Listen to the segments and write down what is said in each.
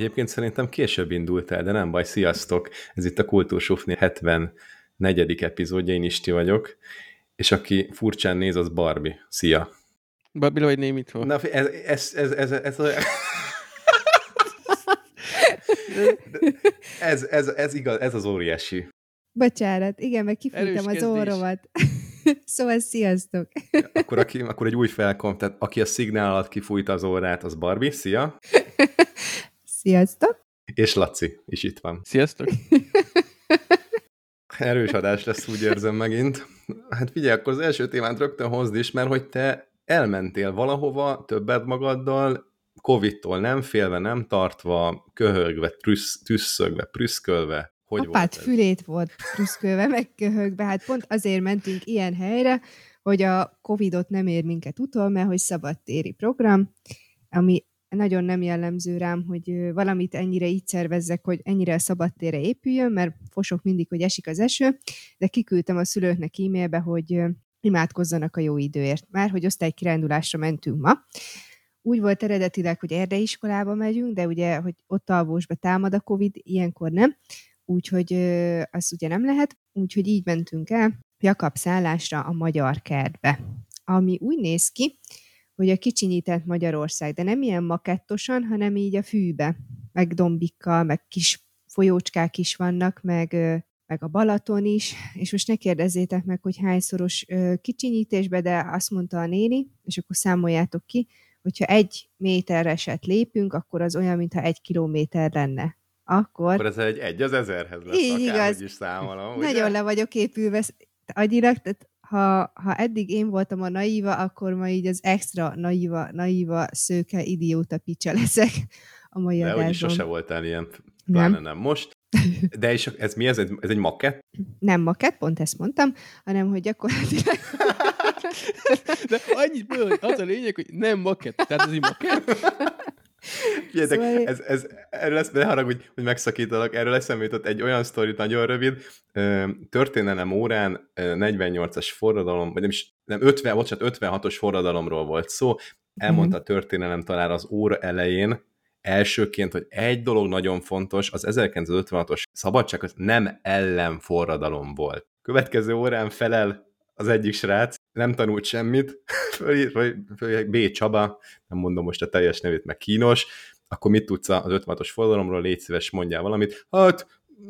Egyébként szerintem később indult el, de nem baj, sziasztok! Ez itt a Kultúrsufni 74. epizódja, én Isti vagyok, és aki furcsán néz, az Barbie. Szia! Barbie vagy némit van. Na, ez, ez, ez, ez, ez, ez, ez, ez, ez, igaz, ez az óriási. Bocsánat, igen, meg kifújtam az orromat. szóval sziasztok! akkor, aki, akkor egy új felkom, tehát aki a szignál alatt kifújta az órát, az Barbie, szia! Sziasztok! És Laci is itt van. Sziasztok! Erős adás lesz, úgy érzem megint. Hát figyelj, akkor az első témát rögtön hozd is, mert hogy te elmentél valahova, többet magaddal, Covid-tól nem félve, nem tartva, köhögve, trüsz, tüsszögve, prüszkölve. Hogy Apát volt fülét volt prüszkölve, meg köhögve. Hát pont azért mentünk ilyen helyre, hogy a Covid-ot nem ér minket utol, mert hogy szabadtéri program, ami nagyon nem jellemző rám, hogy valamit ennyire így szervezzek, hogy ennyire a szabadtére épüljön, mert fosok mindig, hogy esik az eső, de kiküldtem a szülőknek e-mailbe, hogy imádkozzanak a jó időért, már hogy osztálykirándulásra mentünk ma. Úgy volt eredetileg, hogy erdeiskolába megyünk, de ugye, hogy ott alvósba támad a Covid, ilyenkor nem, úgyhogy az ugye nem lehet, úgyhogy így mentünk el Jakab szállásra a Magyar Kertbe, ami úgy néz ki, hogy a kicsinyített Magyarország, de nem ilyen makettosan, hanem így a fűbe, meg dombikkal, meg kis folyócskák is vannak, meg, meg a Balaton is, és most ne kérdezzétek meg, hogy hányszoros kicsinyítésbe, de azt mondta a néni, és akkor számoljátok ki, hogyha egy métereset lépünk, akkor az olyan, mintha egy kilométer lenne. Akkor... Akkor ez egy egy az ezerhez lesz, így igaz. is számolom. Nagyon ugye? le vagyok épülve agyilag, tehát ha, ha eddig én voltam a naíva, akkor ma így az extra naíva, naíva szőke, idióta picsa leszek a mai De adásban. sose voltál ilyen, pláne nem. nem most. De és ez mi ez? Ez egy makett? Nem makett, pont ezt mondtam, hanem hogy gyakorlatilag... De annyit mondom, hogy az a lényeg, hogy nem makett. Tehát ez egy makett. Figyeljetek, szóval... ez, ez, erről lesz, ne haragudj, hogy megszakítalak, erről eszembe jutott egy olyan sztori, nagyon rövid, történelem órán 48-as forradalom, vagy nem is, nem, 50, bocsánat, 56-os forradalomról volt szó, elmondta a történelem talán az óra elején, elsőként, hogy egy dolog nagyon fontos, az 1956-os szabadság az nem ellenforradalom volt. Következő órán felel az egyik srác, nem tanult semmit, fölír, föl, B. Csaba, nem mondom most a teljes nevét, meg kínos, akkor mit tudsz az 56-os forradalomról, légy szíves, mondjál valamit. Hát,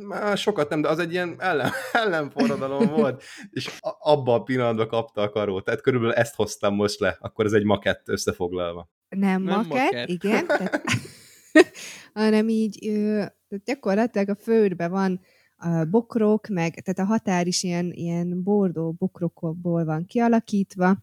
már sokat nem, de az egy ilyen ellen, ellenforradalom volt, és abban a pillanatban kapta a karót. Tehát körülbelül ezt hoztam most le, akkor ez egy makett összefoglalva. Nem, nem makett, makett. igen. Tehát, hanem így tehát gyakorlatilag a földben van a bokrok, meg, tehát a határ is ilyen, ilyen bordó bokrokból van kialakítva,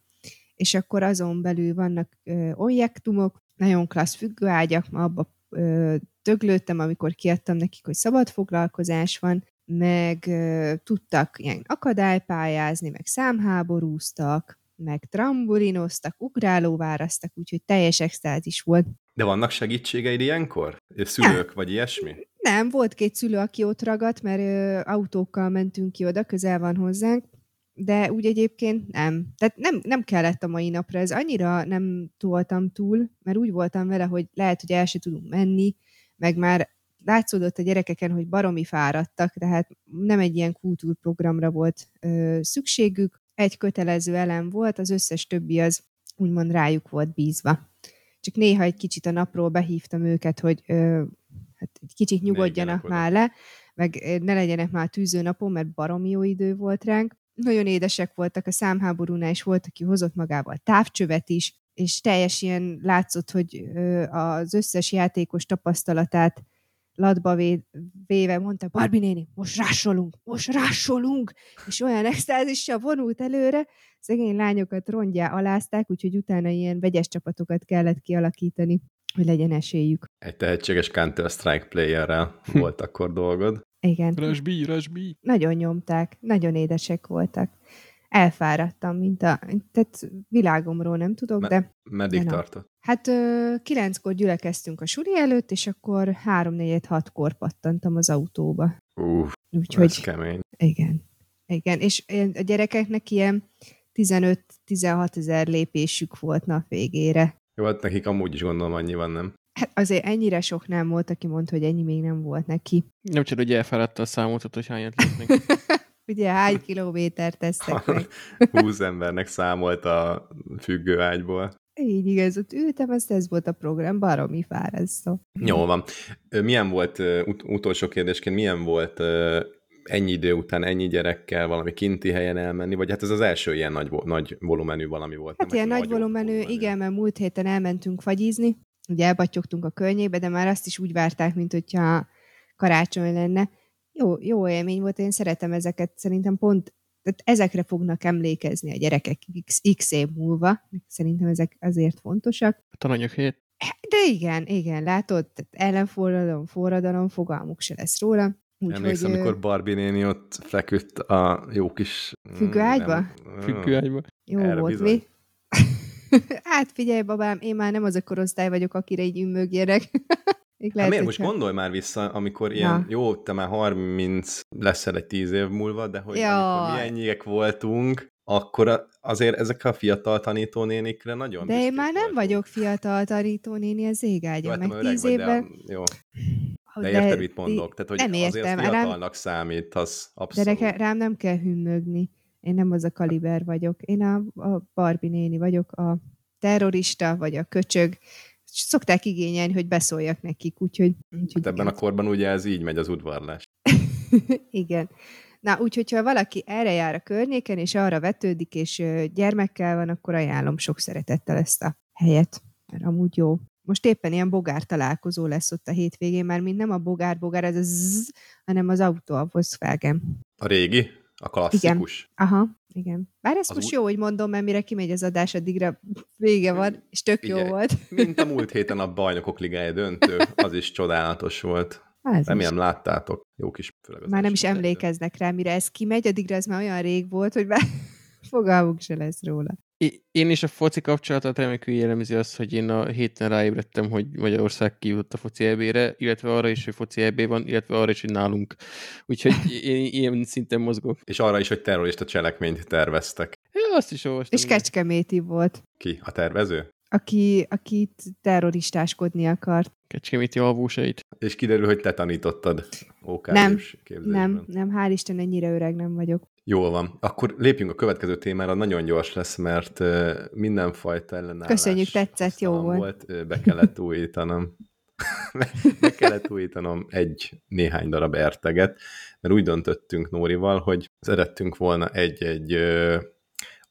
és akkor azon belül vannak ö, objektumok, nagyon klassz függőágyak, ma abba ö, döglődtem, amikor kiadtam nekik, hogy szabad foglalkozás van, meg ö, tudtak ilyen akadálypályázni, meg számháborúztak, meg trambulinoztak, ugrálóvárasztak, úgyhogy teljes extázis volt. De vannak segítségeid ilyenkor? Szülők, nem. vagy ilyesmi? Nem, volt két szülő, aki ott ragadt, mert ö, autókkal mentünk ki oda, közel van hozzánk, de úgy egyébként nem. Tehát nem, nem kellett a mai napra, ez annyira nem toltam túl, mert úgy voltam vele, hogy lehet, hogy el se tudunk menni, meg már látszódott a gyerekeken, hogy baromi fáradtak, tehát nem egy ilyen kultúrprogramra volt ö, szükségük, egy kötelező elem volt, az összes többi az úgymond rájuk volt bízva. Csak néha egy kicsit a napról behívtam őket, hogy ö, hát egy kicsit nyugodjanak már le, meg ne legyenek már tűző napon, mert baromi jó idő volt ránk. Nagyon édesek voltak a számháborúnál, és volt, aki hozott magával távcsövet is, és teljes ilyen látszott, hogy az összes játékos tapasztalatát latba véve mondta, Barbie néni, most rásolunk, most rásolunk, és olyan extázissal vonult előre, szegény lányokat rongyá alázták, úgyhogy utána ilyen vegyes csapatokat kellett kialakítani, hogy legyen esélyük. Egy tehetséges Counter-Strike playerrel volt akkor dolgod. Igen. Rasbi, rasbi. Nagyon nyomták, nagyon édesek voltak. Elfáradtam, mint a... Tehát világomról nem tudok, Me- de... Meddig tartott? Hát ö, kilenckor gyülekeztünk a suli előtt, és akkor három négyed hatkor pattantam az autóba. Uff, ez Úgyhogy kemény. igen. Igen, és a gyerekeknek ilyen 15-16 ezer lépésük volt nap végére. Jó, hát nekik amúgy is gondolom annyi van, nem? Hát azért ennyire sok nem volt, aki mondta, hogy ennyi még nem volt neki. Nem csak, hogy elfáradta a számot, hogy hányat lépnek. Ugye hány kilométert tesztek meg. 20 embernek számolt a függő ágyból. Így igaz, ott ültem, ezt ez volt a program, baromi fárasztó. Jó van. Milyen volt, ut- utolsó kérdésként, milyen volt ennyi idő után ennyi gyerekkel valami kinti helyen elmenni, vagy hát ez az első ilyen nagy, nagy volumenű valami volt. Hát nem ilyen nagy nagyobb volumenű, igen, mert múlt héten elmentünk fagyizni, ugye elbattyogtunk a környékbe, de már azt is úgy várták, mint hogyha karácsony lenne. Jó, jó élmény volt, én szeretem ezeket, szerintem pont tehát ezekre fognak emlékezni a gyerekek x, x év múlva. Szerintem ezek azért fontosak. A tananyag helyett. De igen, igen, látod, tehát ellenforradalom, forradalom, fogalmuk se lesz róla. Emlékszem, ö, amikor Barbie néni ott feküdt a jó kis... Függő ágyba? nem- Függőágyba. Jó Erre volt, bizony. mi? hát figyelj, babám, én már nem az a korosztály vagyok, akire így ümmögjenek. Még Hát miért most gondolj már vissza, amikor ilyen, Na. jó, te már 30 leszel egy 10 év múlva, de hogy Jaj. amikor mi ennyiek voltunk, akkor azért ezek a fiatal tanítónénikre nagyon De én már nem voltunk. vagyok fiatal tanítónéni az Jó, égágyon, hát meg öreg tíz évben... de, jó. De érted, mit mondok? Tehát, hogy nem azért értem, fiatalnak számítasz, De abszolút. nekem, rám nem kell hümmögni. Én nem az a kaliber vagyok. Én a, a Barbie néni vagyok, a terrorista, vagy a köcsög. Szokták igényelni, hogy beszóljak nekik, úgyhogy... úgyhogy Hát ebben a korban ugye ez így megy az udvarlás. Igen. Na, úgyhogy ha valaki erre jár a környéken, és arra vetődik, és gyermekkel van, akkor ajánlom sok szeretettel ezt a helyet, mert amúgy jó. Most éppen ilyen bogár találkozó lesz ott a hétvégén, már mint nem a bogár-bogár, ez a zzz, hanem az autó, a Volkswagen. A régi? A klasszikus? Aha, igen. Bár ez Az most úgy- jó, hogy mondom, mert mire kimegy az adás, addigra vége van, és tök jó Figyelj, volt. Mint a múlt héten a bajnokok ligája döntő, az is csodálatos volt. Is. Remélem láttátok. Jó kis főleg az Már nem is emlékeznek rá, mire ez kimegy, addigra ez már olyan rég volt, hogy már fogalmuk se lesz róla. Én is a foci kapcsolatot remekül jellemzi az, hogy én a héten ráébredtem, hogy Magyarország kijutott a foci EB-re, illetve arra is, hogy foci EB van, illetve arra is, hogy nálunk. Úgyhogy én ilyen szinten mozgok. És arra is, hogy terrorista cselekményt terveztek. Ja, azt is olvastam. És Kecskeméti volt, Ki? A tervező? aki, akit terroristáskodni akart. Kecskeméti alvósait. És kiderül, hogy te tanítottad OK Nem, képzésben. Nem, nem, hál' Isten, ennyire öreg nem vagyok. Jól van. Akkor lépjünk a következő témára. Nagyon gyors lesz, mert mindenfajta ellenállás. Köszönjük, tetszett, jó volt. Ö, Be kellett újítanom. Be kellett újítanom egy néhány darab erteget, mert úgy döntöttünk Nórival, hogy szerettünk volna egy-egy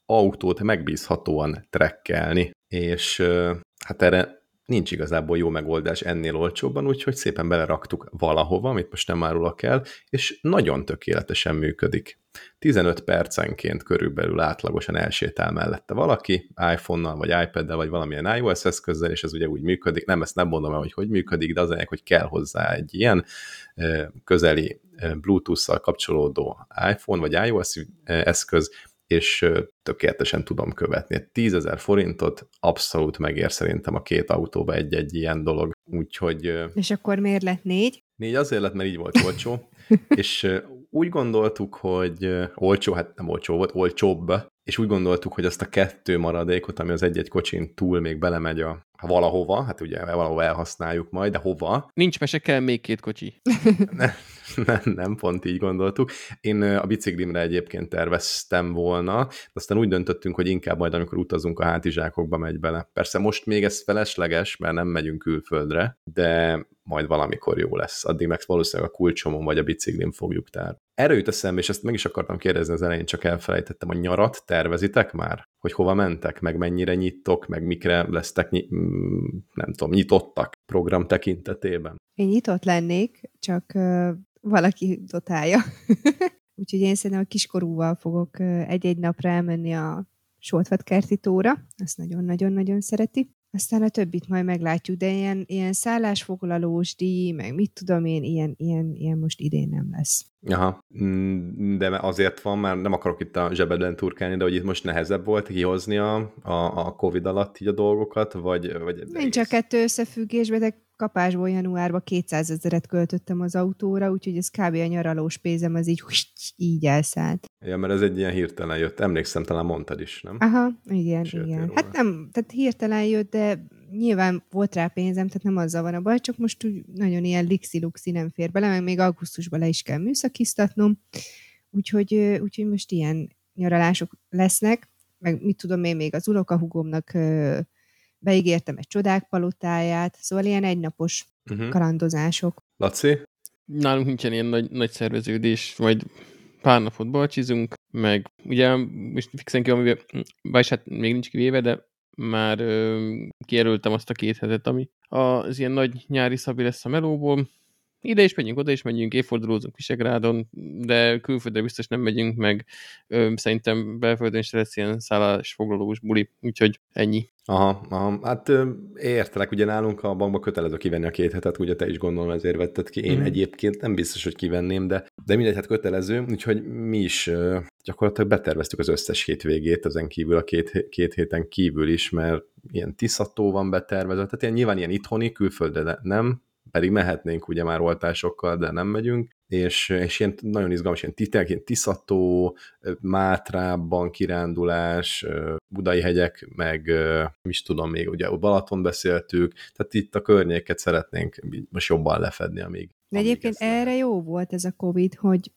autót megbízhatóan trekkelni, és hát erre nincs igazából jó megoldás ennél olcsóbban, úgyhogy szépen beleraktuk valahova, amit most nem árulok el, és nagyon tökéletesen működik. 15 percenként körülbelül átlagosan elsétál mellette valaki, iPhone-nal, vagy iPad-del, vagy valamilyen iOS eszközzel, és ez ugye úgy működik. Nem, ezt nem mondom el, hogy hogy működik, de az lényeg, hogy kell hozzá egy ilyen közeli Bluetooth-szal kapcsolódó iPhone, vagy iOS eszköz, és tökéletesen tudom követni. 10 ezer forintot abszolút megér szerintem a két autóba egy-egy ilyen dolog. Úgyhogy És akkor miért lett négy? Négy azért lett, mert így volt olcsó, és úgy gondoltuk, hogy olcsó, hát nem olcsó volt, olcsóbb, és úgy gondoltuk, hogy azt a kettő maradékot, ami az egy-egy kocsin túl még belemegy a valahova, hát ugye valahova elhasználjuk majd, de hova? Nincs mese, kell még két kocsi. nem, nem pont így gondoltuk. Én a biciklimre egyébként terveztem volna, de aztán úgy döntöttünk, hogy inkább majd, amikor utazunk, a hátizsákokba megy bele. Persze most még ez felesleges, mert nem megyünk külföldre, de majd valamikor jó lesz. Addig meg valószínűleg a kulcsomon vagy a biciklim fogjuk tár. Erről jut eszembe, és ezt meg is akartam kérdezni az elején, csak elfelejtettem, a nyarat tervezitek már? Hogy hova mentek, meg mennyire nyittok, meg mikre lesztek, nem tudom, nyitottak program tekintetében? Én nyitott lennék, csak uh, valaki dotálja. Úgyhogy én szerintem a kiskorúval fogok egy-egy napra elmenni a Soltvat kerti tóra. Ezt nagyon-nagyon-nagyon szereti. aztán a többit majd meglátjuk, de ilyen, ilyen szállásfoglalós díj, meg mit tudom én, ilyen, ilyen, ilyen most idén nem lesz. Aha, mm, de azért van, már nem akarok itt a zsebedben turkálni, de hogy itt most nehezebb volt kihozni a, a, a Covid alatt így a dolgokat, vagy... vagy Nincs csak kettő összefüggésben, de kapásból januárban 200 ezeret költöttem az autóra, úgyhogy ez kb. a nyaralós pénzem az így, így elszállt. Ja, mert ez egy ilyen hirtelen jött. Emlékszem, talán mondtad is, nem? Aha, igen, Sőt, igen. Hát nem, tehát hirtelen jött, de nyilván volt rá pénzem, tehát nem azzal van a baj, csak most úgy nagyon ilyen lixi-luxi nem fér bele, meg még augusztusban le is kell műszakiztatnom, úgyhogy, úgyhogy most ilyen nyaralások lesznek, meg mit tudom én, még az unokahugomnak beígértem egy csodák palotáját, szóval ilyen egynapos uh-huh. kalandozások. Laci? Nálunk nincsen ilyen nagy, nagy szerveződés, majd pár napot balcsizunk, meg ugye most fixen ki, amivel, vagyis hát még nincs kivéve, de már ö, kijelöltem azt a két hetet, ami az ilyen nagy nyári szabi lesz a melóból, ide is megyünk, oda is megyünk, évfordulózunk Visegrádon, de külföldre biztos nem megyünk, meg ö, szerintem belföldön is lesz ilyen szállásfoglalós buli, úgyhogy ennyi. Aha, aha, hát ö, értelek, ugye nálunk a bankba kötelező kivenni a két hetet, ugye te is gondolom ezért vetted ki. Én mm. egyébként nem biztos, hogy kivenném, de, de mindegy, hát kötelező, úgyhogy mi is ö, gyakorlatilag beterveztük az összes hétvégét, ezen kívül a két, két héten kívül is, mert ilyen tiszató van betervezve, tehát ilyen, nyilván ilyen itthoni, külföldre nem, pedig mehetnénk ugye már oltásokkal, de nem megyünk, és, és ilyen nagyon izgalmas, ilyen titek, ilyen Tiszató, Mátrában kirándulás, Budai hegyek, meg nem is tudom még, ugye Balaton beszéltük, tehát itt a környéket szeretnénk most jobban lefedni, amíg. De egyébként erre jó volt ez a Covid, hogy,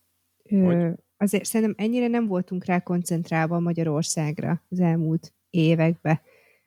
hogy? Ö, azért szerintem ennyire nem voltunk rá koncentrálva Magyarországra az elmúlt években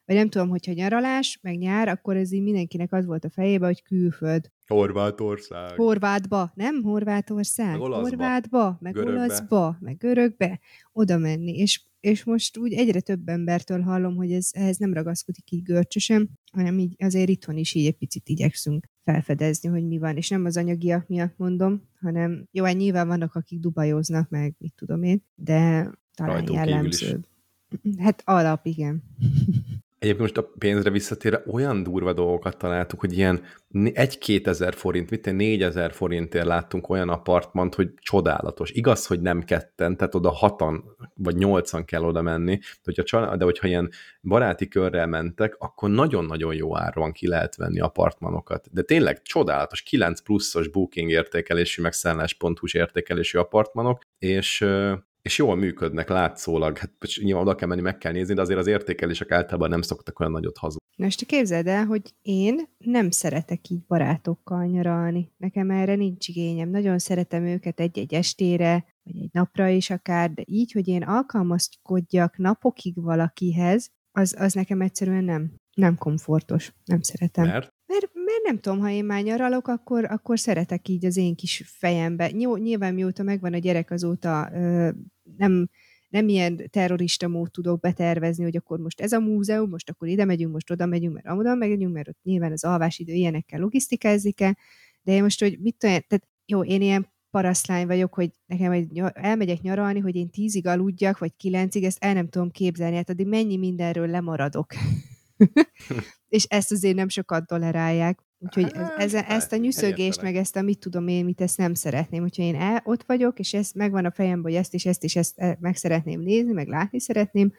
vagy nem tudom, hogyha nyaralás, meg nyár, akkor ez így mindenkinek az volt a fejében, hogy külföld. Horvátország. Horvátba, nem Horvátország. Meg olaszba. Horvátba, meg görögbe. olaszba, meg görögbe, oda menni. És, és most úgy egyre több embertől hallom, hogy ez, ehhez nem ragaszkodik így görcsösen, hanem így azért itthon is így egy picit igyekszünk felfedezni, hogy mi van. És nem az anyagiak miatt mondom, hanem jó, hát nyilván vannak, akik dubajoznak, meg mit tudom én, de talán Rajtunk jellemző. Hát alap, igen. Egyébként most a pénzre visszatérve olyan durva dolgokat találtuk, hogy ilyen egy-két ezer forint, mit négyezer forintért láttunk olyan apartmant, hogy csodálatos. Igaz, hogy nem ketten, tehát oda hatan vagy nyolcan kell oda menni, de hogyha, de hogyha ilyen baráti körrel mentek, akkor nagyon-nagyon jó áron ki lehet venni apartmanokat. De tényleg csodálatos, 9 pluszos booking értékelésű, meg szállás.hu értékelésű apartmanok, és és jól működnek látszólag. Hát nyilván oda kell menni, meg kell nézni, de azért az értékelések általában nem szoktak olyan nagyot hazudni. Na, és te képzeld el, hogy én nem szeretek így barátokkal nyaralni. Nekem erre nincs igényem. Nagyon szeretem őket egy-egy estére, vagy egy napra is akár, de így, hogy én alkalmazkodjak napokig valakihez, az, az nekem egyszerűen nem, nem komfortos. Nem szeretem. Mert? Mert, mert nem tudom, ha én már nyaralok, akkor, akkor szeretek így az én kis fejembe. Nyilván mióta megvan a gyerek, azóta nem, nem ilyen terrorista mód tudok betervezni, hogy akkor most ez a múzeum, most akkor ide megyünk, most oda megyünk, mert oda megyünk, mert ott nyilván az alvásidő ilyenekkel logisztikázni kell, de én most, hogy mit tudom, tehát jó, én ilyen parasztlány vagyok, hogy nekem egy, elmegyek nyaralni, hogy én tízig aludjak, vagy kilencig, ezt el nem tudom képzelni, hát addig mennyi mindenről lemaradok. és ezt azért nem sokat tolerálják. Úgyhogy ez, hát, ez, ezt a nyűszögést, meg ezt a mit tudom én, mit ezt nem szeretném. Hogyha én el, ott vagyok, és ez megvan a fejemben, hogy ezt és ezt és ezt eh, meg szeretném nézni, meg látni szeretném,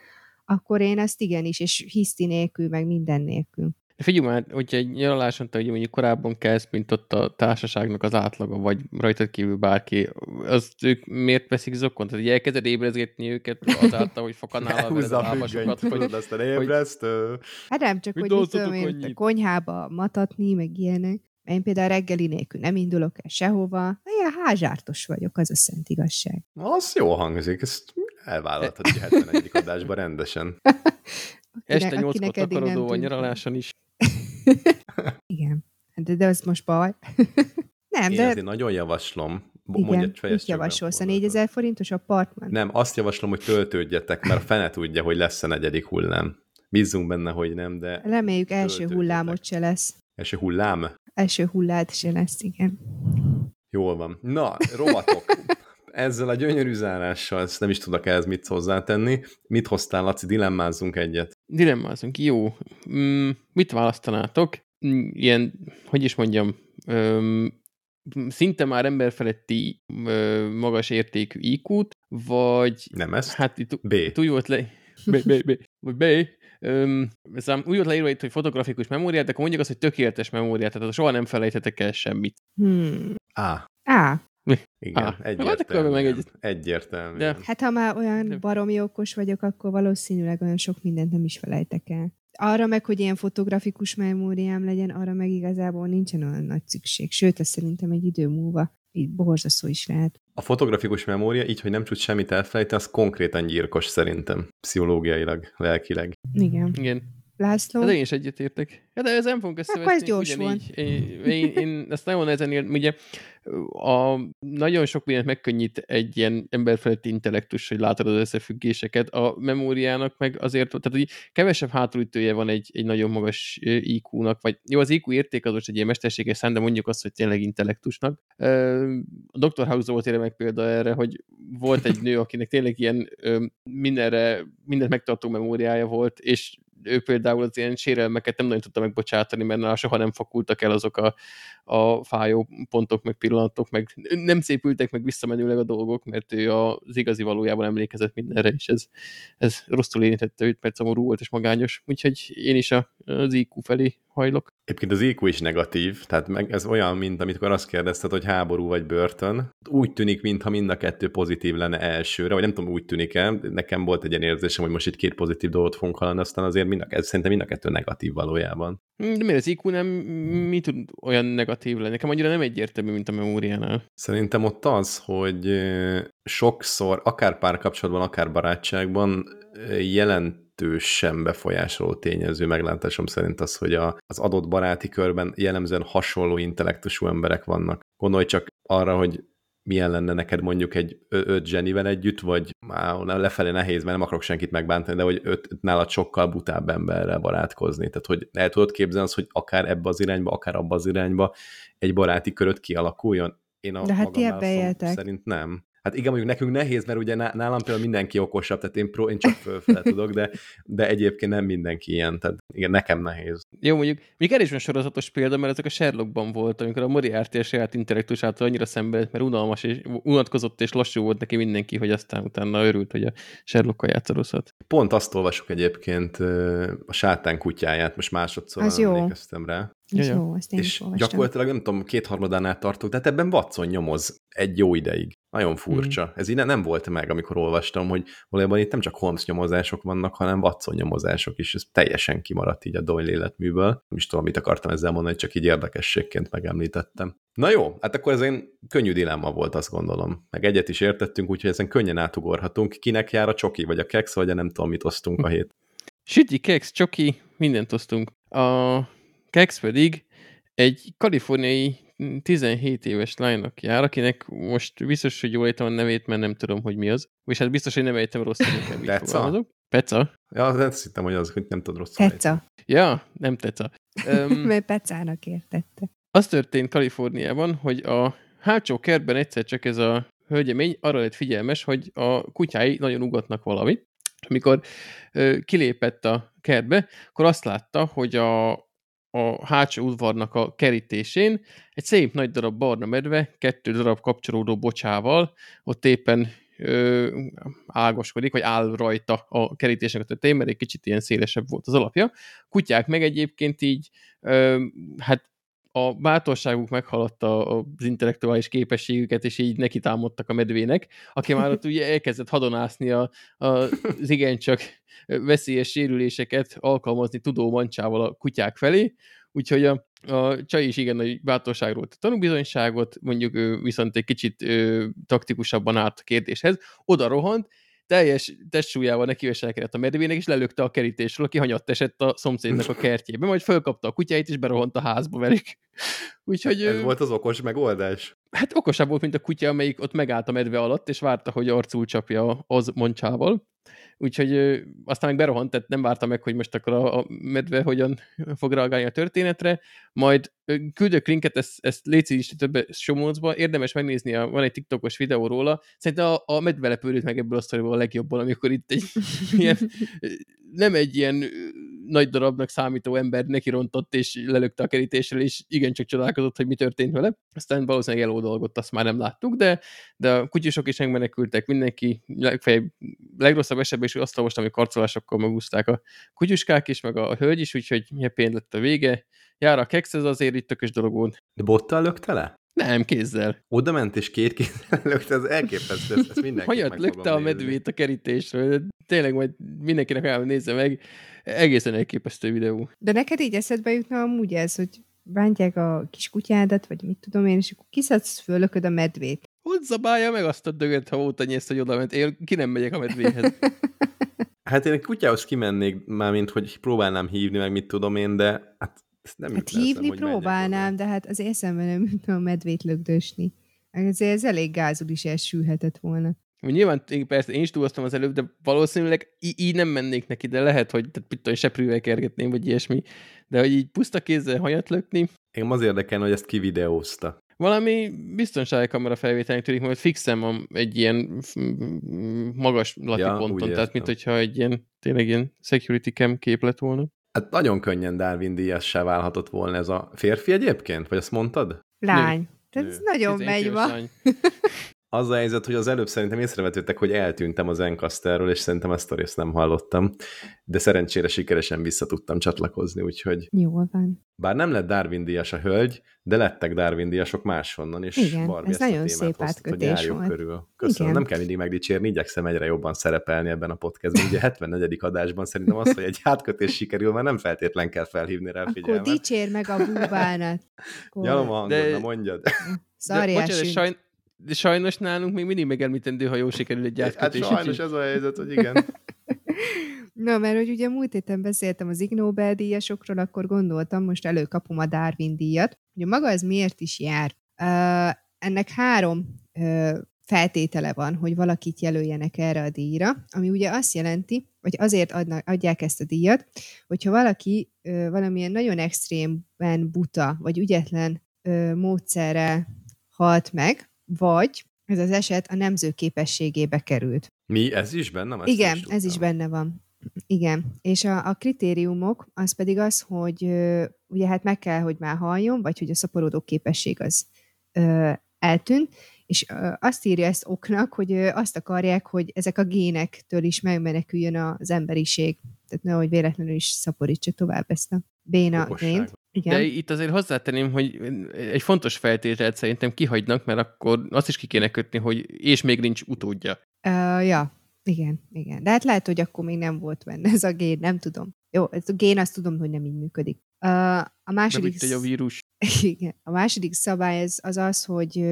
akkor én ezt igenis, és hiszti nélkül, meg minden nélkül. Figyelj már, hogyha egy nyaraláson te mondjuk korábban kezd, mint ott a társaságnak az átlaga, vagy rajtad kívül bárki, az ők miért veszik zokon? Tehát elkezded ébrezgetni őket azáltal, hogy fokanál a lábasokat, hogy... aztán ébresztő. Hát nem csak, hogy mit tudom én, a konyhába matatni, meg ilyenek. Én például reggeli nélkül nem indulok el sehova. Ilyen házsártos vagyok, az a szent igazság. Az jó hangzik, ezt elvállalhatod egy 71. adásban rendesen. Este nyolckor takarodó a nyaraláson is. Igen. De, de az most baj. nem, Én de... azért nagyon javaslom. Igen, mit javasolsz? A 4000 forintos apartman? Nem, azt javaslom, hogy töltődjetek, mert a fene tudja, hogy lesz a negyedik hullám. Bízzunk benne, hogy nem, de... Reméljük első hullámot se lesz. Első hullám? Első hullát se lesz, igen. Jól van. Na, rovatok. Ezzel a gyönyörű zárással, ezt nem is tudok ehhez mit hozzátenni. Mit hoztál, Laci? Dilemmázzunk egyet. dilemmázunk. Jó. Mm, mit választanátok? Mm, ilyen, hogy is mondjam, öm, szinte már emberfeletti ö, magas értékű IQ-t, vagy... Nem ezt? Hát itt B. túl volt le... B, B, B, vagy B. Öm, ez úgy volt leírva itt, hogy fotografikus memóriát, de akkor mondjuk azt, hogy tökéletes memóriát, tehát soha nem felejthetek el semmit. Hmm. A. Á, Igen, Ah, hát egyértelműen. akkor megegyez- Egyértelműen. De- hát ha már olyan baromi okos vagyok, akkor valószínűleg olyan sok mindent nem is felejtek el. Arra meg, hogy ilyen fotografikus memóriám legyen, arra meg igazából nincsen olyan nagy szükség. Sőt, ez szerintem egy idő múlva így borzasztó is lehet. A fotografikus memória, így, hogy nem tudsz semmit elfelejteni, az konkrétan gyilkos szerintem. Pszichológiailag, lelkileg. Igen. Igen. László? Hát én is egyetértek. Hát de ez nem fogunk összevetni. ez gyors ugyanígy. Én, én, én, ezt nagyon ezen ér, ugye a, nagyon sok mindent megkönnyít egy ilyen emberfeletti intellektus, hogy látod az összefüggéseket. A memóriának meg azért, tehát hogy kevesebb hátulütője van egy, egy nagyon magas IQ-nak, vagy jó, az IQ érték az most egy ilyen mesterséges szám, de mondjuk azt, hogy tényleg intellektusnak. A Dr. House volt erre meg példa erre, hogy volt egy nő, akinek tényleg ilyen mindenre, mindent megtartó memóriája volt, és ő például az ilyen sérelmeket nem nagyon tudta megbocsátani, mert nála soha nem fakultak el azok a, a fájó pontok, meg pillanatok, meg nem szépültek meg visszamenőleg a dolgok, mert ő az igazi valójában emlékezett mindenre, és ez, ez rosszul érintette őt, mert szomorú volt és magányos. Úgyhogy én is az IQ felé hajlok. Egyébként az IQ is negatív, tehát meg ez olyan, mint amikor azt kérdezted, hogy háború vagy börtön. Úgy tűnik, mintha mind a kettő pozitív lenne elsőre, vagy nem tudom, úgy tűnik-e. Nekem volt egy ilyen érzésem, hogy most itt két pozitív dolgot fogunk hallani, aztán azért mind a, szerintem mind a kettő negatív valójában. De miért az IQ nem mi tud olyan negatív lenni? Nekem annyira nem egyértelmű, mint a memóriánál. Szerintem ott az, hogy sokszor, akár párkapcsolatban, akár barátságban ö, jelentősen befolyásoló tényező meglátásom szerint az, hogy a, az adott baráti körben jellemzően hasonló intellektusú emberek vannak. Gondolj csak arra, hogy milyen lenne neked mondjuk egy öt zsenivel együtt, vagy már lefelé nehéz, mert nem akarok senkit megbántani, de hogy öt nálad sokkal butább emberrel barátkozni. Tehát, hogy el tudod képzelni az, hogy akár ebbe az irányba, akár abba az irányba egy baráti köröt kialakuljon? Én a De hát ti ebbe éltek. Szerint nem. Hát igen, mondjuk nekünk nehéz, mert ugye ná- nálam például mindenki okosabb, tehát én, pro, én csak fölfele tudok, de, de egyébként nem mindenki ilyen, tehát igen, nekem nehéz. Jó, mondjuk, még erre is van sorozatos példa, mert ezek a Sherlockban volt, amikor a Moriarty a saját intellektus által annyira szenvedett, mert unalmas és unatkozott és lassú volt neki mindenki, hogy aztán utána örült, hogy a Sherlockkal játszadozhat. Pont azt olvasok egyébként a sátán kutyáját, most másodszor Az jó. emlékeztem rá. Ja. jó, azt én is és olvastam. gyakorlatilag nem tudom, kétharmadánál tartok, de hát ebben Watson nyomoz egy jó ideig. Nagyon furcsa. Mm. Ez így ne- nem volt meg, amikor olvastam, hogy valójában itt nem csak Holmes nyomozások vannak, hanem Watson nyomozások is. Ez teljesen kimaradt így a Doyle életműből. Nem is tudom, mit akartam ezzel mondani, csak így érdekességként megemlítettem. Na jó, hát akkor ez egy könnyű dilemma volt, azt gondolom. Meg egyet is értettünk, úgyhogy ezen könnyen átugorhatunk. Kinek jár a csoki, vagy a keks, vagy a nem tudom, mit osztunk a hét. Süti, keks, csoki, mindent osztunk. A keks pedig egy kaliforniai 17 éves lánynak jár, akinek most biztos, hogy jól ejtem a nevét, mert nem tudom, hogy mi az. És hát biztos, hogy nem ejtem rosszul, nekem így Peca? fogalmazok. Peca? Ja, azt hittem, hogy az, hogy nem tudod rosszul ejteni. Teca, Ja, nem Teca. Um, mert Pecának értette. az történt Kaliforniában, hogy a hátsó kertben egyszer csak ez a hölgyemény arra lett figyelmes, hogy a kutyái nagyon ugatnak valamit. Amikor ö, kilépett a kertbe, akkor azt látta, hogy a, a hátsó udvarnak a kerítésén egy szép nagy darab barna medve, kettő darab kapcsolódó bocsával, ott éppen ö, ágaskodik, vagy áll rajta a kerítésnek a tetején, mert egy kicsit ilyen szélesebb volt az alapja. Kutyák meg egyébként így, ö, hát a bátorságuk meghaladta az intellektuális képességüket, és így neki támadtak a medvének, aki már ott ugye elkezdett hadonászni a, a, az igencsak veszélyes sérüléseket alkalmazni tudó mancsával a kutyák felé, úgyhogy a, a csaj is igen nagy bátorságról tanúbizonyságot, mondjuk ő viszont egy kicsit ő, taktikusabban állt a kérdéshez, oda rohant, teljes testsúlyával nekiveselkedett a medvének, és lelökte a kerítésről, aki hanyatt esett a szomszédnak a kertjébe, majd fölkapta a kutyáit, és berohant a házba velük. Úgyhogy Ez ő, volt az okos megoldás. Hát okosabb volt, mint a kutya, amelyik ott megállt a medve alatt, és várta, hogy arcul csapja az mancsával. úgyhogy ö, aztán meg berohant, tehát nem várta meg, hogy most akkor a, a medve hogyan fog reagálni a történetre, majd ö, küldök linket, ezt, ezt léci is több somócba, érdemes megnézni, a, van egy TikTokos videó róla, szerintem a, a medve lepődött meg ebből a sztoriból a legjobban, amikor itt egy ilyen, nem egy ilyen nagy darabnak számító ember neki rontott és lelökte a kerítésre, és igencsak csodálkozott, hogy mi történt vele. Aztán valószínűleg eló dolgot azt már nem láttuk, de, de a kutyusok is megmenekültek, mindenki legfeljebb, legrosszabb esetben is azt most, ami karcolásokkal megúzták a kutyuskák is, meg a hölgy is, úgyhogy happy lett a vége. Jár a kex, ez azért itt tökös dolog volt. De bottal lökte le? Nem, kézzel. Oda ment és két kézzel lökte, az elképesztő, ezt, ezt mindenki Hogyan lökte a medvét a kerítésről? Tényleg majd mindenkinek el nézze meg. Egészen elképesztő videó. De neked így eszedbe jutna amúgy ez, hogy bántják a kis kutyádat, vagy mit tudom én, és akkor kiszedsz, fölököd a medvét. Hogy zabálja meg azt a dögöt, ha óta nyeszt, hogy oda ment. Én ki nem megyek a medvéhez. hát én egy kutyához kimennék már, mint hogy próbálnám hívni, meg mit tudom én, de hát ezt nem hát hívni eszem, próbálnám, de hát az eszembe nem jutna a medvét lögdösni. Ezért ez elég gázul is elsülhetett volna. Nyilván persze én is túloztam az előbb, de valószínűleg így nem mennék neki, de lehet, hogy tehát, seprűvel kergetném, vagy ilyesmi. De hogy így puszta kézzel hajat lökni. Én az érdekel, hogy ezt kivideózta. Valami biztonsági kamera felvételnek tűnik, mert fixem van egy ilyen magas lati ja, ponton, tehát mint hogyha egy ilyen, tényleg ilyen security cam kép lett volna. Hát nagyon könnyen Darwin díjassá válhatott volna ez a férfi egyébként? Vagy azt mondtad? Lány. Tehát ez nagyon megy ma. Az a helyzet, hogy az előbb szerintem észrevetődtek, hogy eltűntem az Encasterről, és szerintem ezt a részt nem hallottam, de szerencsére sikeresen vissza tudtam csatlakozni, úgyhogy... Jól van. Bár nem lett Darwin díjas a hölgy, de lettek Darwin díjasok máshonnan, és Igen, Barbie ez nagyon szép hoztat, átkötés volt. körül. Köszönöm, Igen. nem kell mindig megdicsérni, igyekszem egyre jobban szerepelni ebben a podcastban. Ugye 74. adásban szerintem az, hogy egy átkötés sikerül, már nem feltétlen kell felhívni rá figyelmet. Akkor dicsér meg a búbánat. Nyalom a hangod, de... na mondjad. Szarjás. De, sajn, de sajnos nálunk még mindig megemlítendő, ha jól sikerül egy átkötés. Hát sajnos ez a helyzet, hogy igen. Na, mert hogy ugye múlt héten beszéltem az Ig Nobel-díjasokról, akkor gondoltam, most előkapom a Darwin díjat. Ugye maga ez miért is jár? Uh, ennek három uh, feltétele van, hogy valakit jelöljenek erre a díjra, ami ugye azt jelenti, hogy azért adnak, adják ezt a díjat, hogyha valaki uh, valamilyen nagyon extrémben buta, vagy ügyetlen uh, módszerrel halt meg, vagy ez az eset a nemző képességébe került. Mi? Ez is benne van? Igen, is ez is benne van. Igen, és a, a kritériumok az pedig az, hogy ö, ugye hát meg kell, hogy már halljon, vagy hogy a szaporodó képesség az ö, eltűnt, és ö, azt írja ezt oknak, hogy ö, azt akarják, hogy ezek a génektől is megmeneküljön az emberiség, tehát nehogy véletlenül is szaporítsa tovább ezt a béna Okosság. gént. Igen. De itt azért hozzátenném, hogy egy fontos feltételt szerintem kihagynak, mert akkor azt is ki kéne kötni, hogy és még nincs utódja. Uh, ja, igen, igen. De hát lehet, hogy akkor még nem volt benne ez a gén, nem tudom. Jó, ez a gén azt tudom, hogy nem így működik. Uh, a második... egy a vírus. Igen. A második szabály az az, az hogy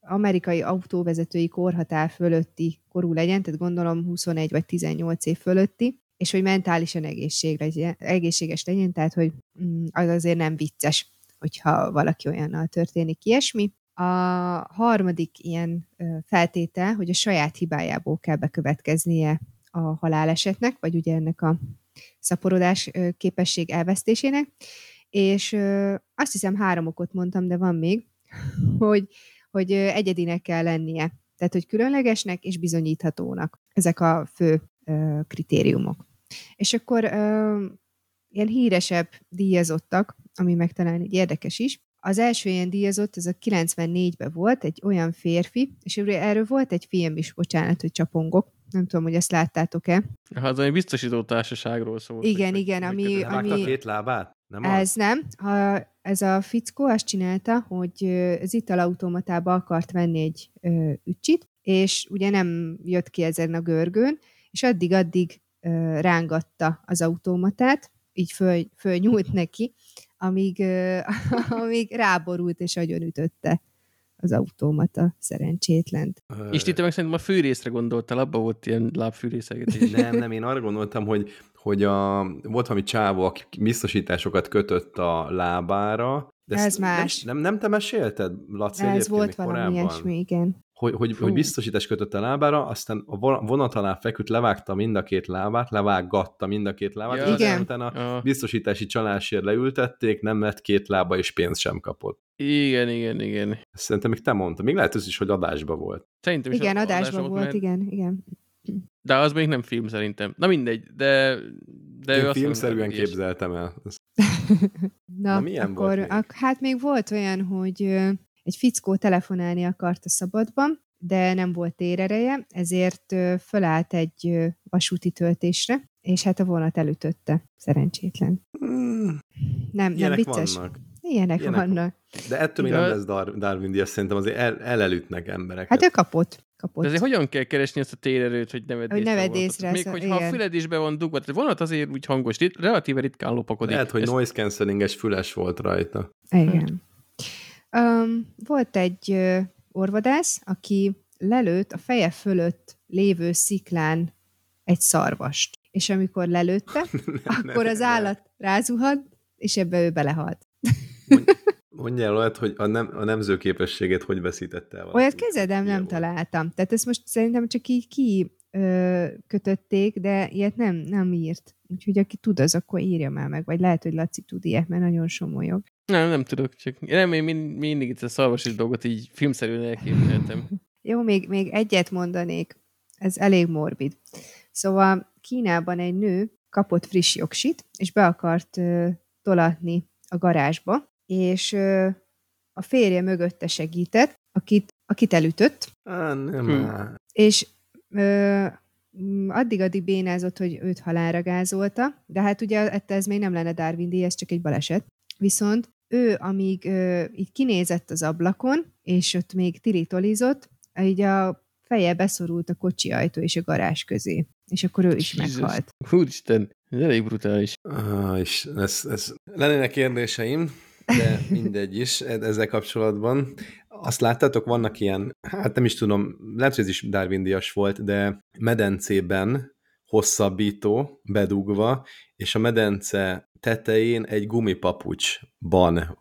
amerikai autóvezetői korhatár fölötti korú legyen, tehát gondolom 21 vagy 18 év fölötti, és hogy mentálisan egészség legyen, egészséges legyen, tehát hogy mm, az azért nem vicces, hogyha valaki olyannal történik ilyesmi. A harmadik ilyen feltétel, hogy a saját hibájából kell bekövetkeznie a halálesetnek, vagy ugye ennek a szaporodás képesség elvesztésének, és azt hiszem három okot mondtam, de van még, hogy, hogy egyedinek kell lennie. Tehát, hogy különlegesnek és bizonyíthatónak. Ezek a fő kritériumok. És akkor ö, ilyen híresebb díjazottak, ami meg talán egy érdekes is. Az első ilyen díjazott, ez a 94-ben volt, egy olyan férfi, és erről volt egy film is, bocsánat, hogy csapongok, nem tudom, hogy ezt láttátok-e. Ha az egy biztosító társaságról szólt. Igen, vagy, igen, ami... ami két lábát? Nem ez az? nem. Ha ez a fickó azt csinálta, hogy az italautomatába akart venni egy ö, ücsit, és ugye nem jött ki ezen a görgőn, és addig-addig rángatta az automatát, így föl, fölnyúlt neki, amíg, amíg ráborult és agyonütötte az automata szerencsétlent. És itt meg szerintem a fűrészre gondoltál, abba volt ilyen lábfűrészegetés. Nem, nem, én arra gondoltam, hogy, hogy a, volt valami csávó, aki biztosításokat kötött a lábára, De Ez ezt más. Nem, nem, nem te mesélted, Laci, Ez volt valami korábban? ilyesmi, igen. Hogy, hogy, hogy biztosítás kötött a lábára, aztán a vo- vonat alá feküdt, levágta mind a két lábát, levágatta mind a két lábát, Ja. és Igen. utána Ah, biztosítási csalásért leültették, nem lett két lába, és pénzt sem kapott. igen, igen, igen. Szerintem még te mondtad. Még lehet ez is, hogy adásban volt. Szerintem is Igen, a- adásban volt, mert- igen, igen. De az még nem film szerintem. Na mindegy, de... de ő Én azt filmszerűen képzeltem el. Na, Na, milyen akkor, volt még? ak- hát még volt olyan, hogy egy fickó telefonálni akart a szabadban, de nem volt térereje, ezért fölállt egy vasúti töltésre, és hát a vonat elütötte. Szerencsétlen. Hmm, Nem, nem ilyenek vicces. vannak. Ilyenek, Ilyenek vannak. De ettől még nem lesz Dar- Darwin díjas, szerintem azért el, elelütnek embereket. Hát ő kapott. kapott. De azért hogyan kell keresni ezt a térerőt, hogy ne vedd Hogy észre ne a észre, Még szóval hogyha a igen. füled is be van dugva, tehát a vonat azért úgy hangos, relatíve ritkán lopakodik. Lehet, hogy Ez- noise cancellinges füles volt rajta. Igen. Um, volt egy orvodász, aki lelőtt a feje fölött lévő sziklán egy szarvast. És amikor lelőtte, akkor az állat rázuhant, és ebbe ő belehalt. Mondja el olyat, hogy a, nem, a nemzőképességét hogy veszítette el. Olyat kezedem nem volt. találtam. Tehát ezt most szerintem csak így ki ö, kötötték, de ilyet nem, nem írt. Úgyhogy aki tud, az akkor írja már meg. Vagy lehet, hogy Laci tud ilyet, mert nagyon somolyog. Nem, nem tudok, csak nem, én mind- mindig itt a szarvasos dolgot így filmszerűen elképzeltem. Jó, még, még egyet mondanék. Ez elég morbid. Szóval Kínában egy nő kapott friss jogsit, és be akart ö, tolatni a garázsba, és ö, a férje mögötte segített, akit, akit elütött, Á, nem Hm. és ö, addig-addig bénázott, hogy őt halálra gázolta, de hát ugye ettől ez még nem lenne Darwin díj, ez csak egy baleset. Viszont ő, amíg ö, így kinézett az ablakon, és ott még tiritolizott, így a feje beszorult a kocsi ajtó és a garázs közé. És akkor ő is Jesus. meghalt. Úristen, ez elég brutális. Ah, és ez, ez lennének kérdéseim, de mindegy is e- ezzel kapcsolatban. Azt láttátok, vannak ilyen, hát nem is tudom, lehet, hogy ez is Darwin volt, de medencében hosszabbító bedugva, és a medence tetején egy gumipapucsban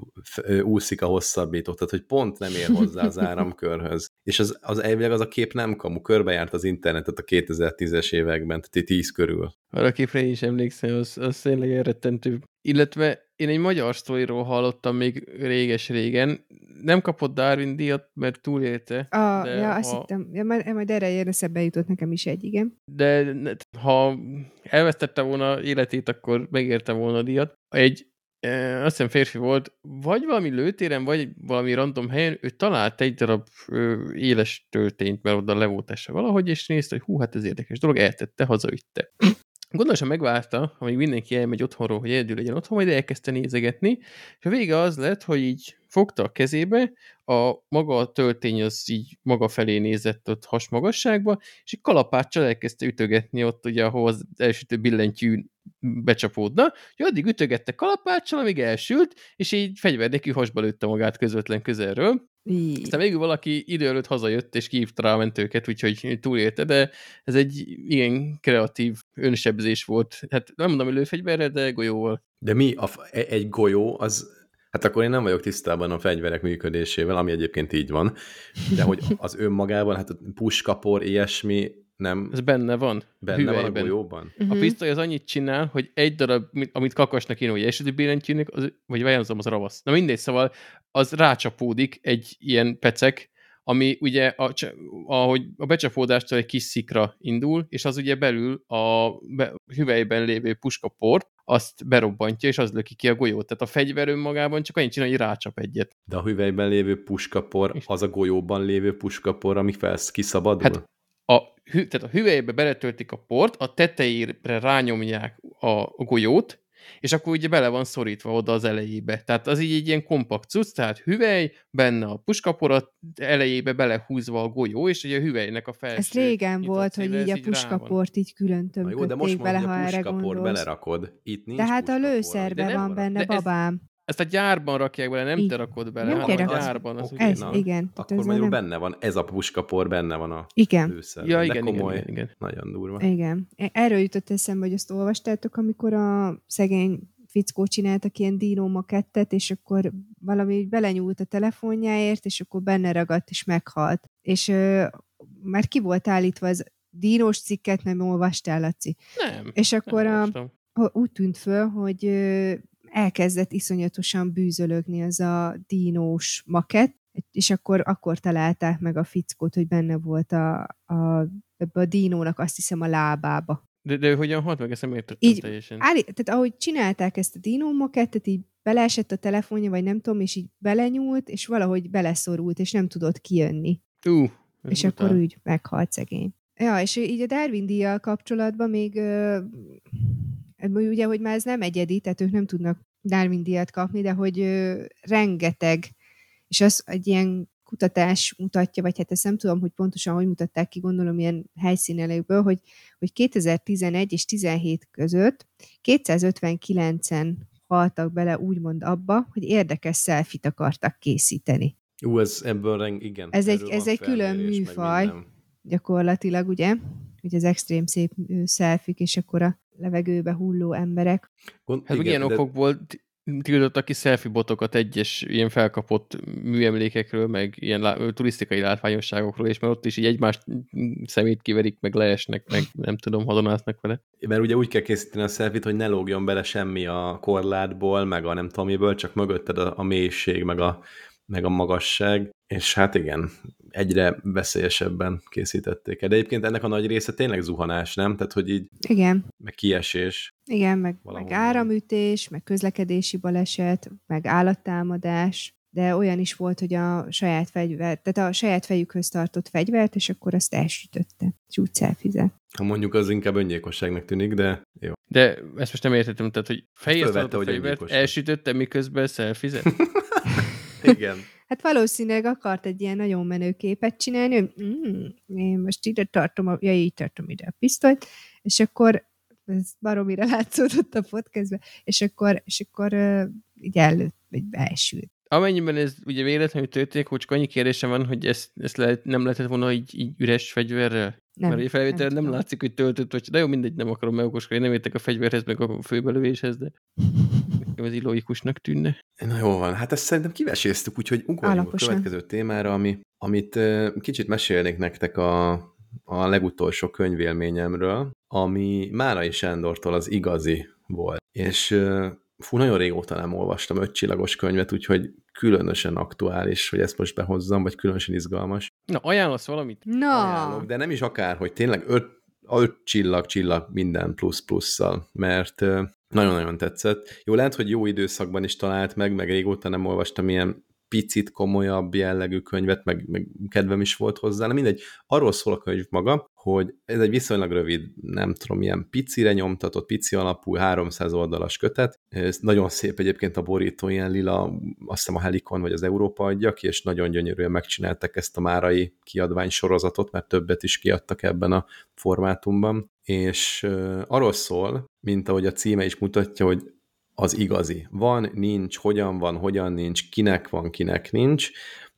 úszik a hosszabbító, tehát hogy pont nem ér hozzá az áramkörhöz. És az, az elvileg az a kép nem kamu, körbejárt az internetet a 2010-es években, tehát 10 körül. Arra a képre is emlékszem, az, az tényleg elrettentő. Illetve én egy magyar sztoriról hallottam még réges-régen. Nem kapott Darwin díjat, mert túlélte. A, De ja, azt ha- hittem, ja, majd, majd erre jön eszembe jutott nekem is egy, igen. de ha elvesztette volna életét, akkor megérte volna a díjat. Egy e, azt hiszem férfi volt, vagy valami lőtéren, vagy valami random helyen, ő talált egy darab ö, éles töltényt, mert oda le volt valahogy, és nézte, hogy hú, hát ez érdekes dolog, eltette, hazaütte. Gondosan megvárta, amíg mindenki elmegy otthonról, hogy egyedül legyen otthon, majd elkezdte nézegetni, és a vége az lett, hogy így fogta a kezébe, a maga a töltény az így maga felé nézett ott hasmagasságba, és egy kalapáccsal elkezdte ütögetni ott, ugye, ahol az elsütő billentyű becsapódna, hogy addig ütögette kalapáccsal, amíg elsült, és így fegyver nélkül hasba lőtte magát közvetlen közelről. Így. Aztán végül valaki idő előtt hazajött, és kihívta rá a mentőket, úgyhogy túlélte, de ez egy igen kreatív önsebzés volt. Hát nem mondom, hogy lőfegyverrel, de golyóval. De mi a, e- egy golyó, az, hát akkor én nem vagyok tisztában a fegyverek működésével, ami egyébként így van, de hogy az önmagában, hát a puskapor, ilyesmi nem Ez benne van. benne van a hüvelyben. golyóban? A pisztoly az annyit csinál, hogy egy darab, mit- amit kakasnak kéne, hogy eseti billentyűnek, az, vagy vajon az ravasz. Na mindegy, szóval az rácsapódik egy ilyen pecek, ami ugye, a, ahogy a becsapódástól egy kis szikra indul, és az ugye belül a be, hüvelyben lévő puskaport, azt berobbantja, és az löki ki a golyót. Tehát a fegyver önmagában csak annyit csinál, hogy rácsap egyet. De a hüvelyben lévő puskapor, És- az a golyóban lévő puskapor, ami felsz kiszabadul? Hát a, hü, tehát a hüvelybe beletöltik a port, a tetejére rányomják a, golyót, és akkor ugye bele van szorítva oda az elejébe. Tehát az így egy ilyen kompakt cucc, tehát hüvely, benne a puskaporat, elejébe belehúzva a golyó, és ugye a hüvelynek a felső Ez régen volt, hogy így a puskaport így külön tömködték bele, ha a erre gondolsz. belerakod. Itt nincs De hát a puskapor, lőszerbe van benne, de ez- babám. Ezt a gyárban rakják bele, nem Így. te rakod bele, Nem hanem te a gyárban. Az ugye- Ez, na, igen. Tehát Akkor ez magyarul nem... benne van, ez a puskapor benne van a Igen. Ja, de igen, igen, komoly, igen, igen. nagyon durva. Igen. Erről jutott eszembe, hogy azt olvastátok, amikor a szegény fickó csináltak ilyen dino makettet, és akkor valami belenyúlt a telefonjáért, és akkor benne ragadt, és meghalt. És ö, már ki volt állítva az dínos cikket, nem olvastál, Laci? Nem. És akkor nem a, úgy tűnt föl, hogy ö, elkezdett iszonyatosan bűzölögni az a dínós makett, és akkor, akkor találták meg a fickót, hogy benne volt a, a, ebbe a dínónak azt hiszem a lábába. De, de hogyan halt meg, ezt nem értettem Így, teljesen. Áll, tehát ahogy csinálták ezt a dínó makettet, így beleesett a telefonja, vagy nem tudom, és így belenyúlt, és valahogy beleszorult, és nem tudott kijönni. Ú, ez és brutál. akkor úgy meghalt szegény. Ja, és így a Darwin díjjal kapcsolatban még ö, ugye, hogy már ez nem egyedi, tehát ők nem tudnak Darwin díjat kapni, de hogy ö, rengeteg, és az egy ilyen kutatás mutatja, vagy hát ezt nem tudom, hogy pontosan hogy mutatták ki, gondolom ilyen helyszínelőkből, hogy, hogy 2011 és 17 között 259-en haltak bele úgymond abba, hogy érdekes szelfit akartak készíteni. Ú, ez ebből igen. Ez egy- ez egy külön műfaj. Gyakorlatilag, ugye? Hogy az extrém szép szelfik, és akkor a levegőbe hulló emberek. Gond, Hát meg ilyen de- okokból t- tiltottak ki selfie botokat egyes ilyen felkapott műemlékekről, meg ilyen lá- turisztikai látványosságokról, és mert ott is így egymást szemét kiverik, meg leesnek, meg nem tudom, hadonásznak vele. Mert ugye úgy kell készíteni a selfit, hogy ne lógjon bele semmi a korlátból, meg a nem tudom miből, csak mögötted a, a mélység, meg a, meg a magasság, és hát igen, egyre veszélyesebben készítették el. De egyébként ennek a nagy része tényleg zuhanás, nem? Tehát, hogy így, Igen, meg kiesés. igen, meg, meg áramütés, meg közlekedési baleset, meg állattámadás, de olyan is volt, hogy a saját fegyvert, tehát a saját fejükhöz tartott fegyvert, és akkor azt elsütötte, és úgy. Ha mondjuk az inkább öngyilkosságnak tűnik, de jó. De ezt most nem értettem, tehát, hogy fejért a hogy fegyvert, elsütötte, miközben szelfizett. Igen. Hát valószínűleg akart egy ilyen nagyon menő képet csinálni, hogy mm, én most ide tartom, a, ja, így tartom ide a pisztolyt, és akkor ez baromira látszódott a podcastben, és akkor, és akkor uh, így előtt, vagy beesült. Amennyiben ez ugye véletlenül történik, hogy csak annyi kérdésem van, hogy ezt, ezt lehet, nem lehetett volna így, így üres fegyverrel? Nem, Mert a felvétel nem, nem látszik, hogy töltött, vagy de jó, mindegy, nem akarom megokoskodni, nem értek a fegyverhez, meg a főbelövéshez, de nekem ez így logikusnak tűnne. Na jó van, hát ezt szerintem kiveséztük, úgyhogy ugorjunk Alaposan. a következő témára, ami, amit kicsit mesélnék nektek a, a legutolsó könyvélményemről, ami Márai Sándortól az igazi volt. És fú, nagyon régóta nem olvastam ötcsillagos könyvet, úgyhogy különösen aktuális, hogy ezt most behozzam, vagy különösen izgalmas. Na, ajánlasz valamit? Na, Ajánlok, de nem is akár, hogy tényleg öt, öt csillag, csillag minden plusz plusszal, mert nagyon-nagyon tetszett. Jó, lehet, hogy jó időszakban is talált meg, meg régóta nem olvastam ilyen picit komolyabb jellegű könyvet, meg, meg kedvem is volt hozzá, de mindegy. Arról szól a könyv maga, hogy ez egy viszonylag rövid, nem tudom, ilyen picire nyomtatott, pici alapú, 300 oldalas kötet. Ez nagyon szép egyébként a borító, ilyen lila, azt hiszem a Helikon vagy az Európa adja ki, és nagyon gyönyörűen megcsináltak ezt a márai kiadvány sorozatot, mert többet is kiadtak ebben a formátumban. És arról szól, mint ahogy a címe is mutatja, hogy az igazi. Van, nincs, hogyan van, hogyan nincs, kinek van, kinek nincs,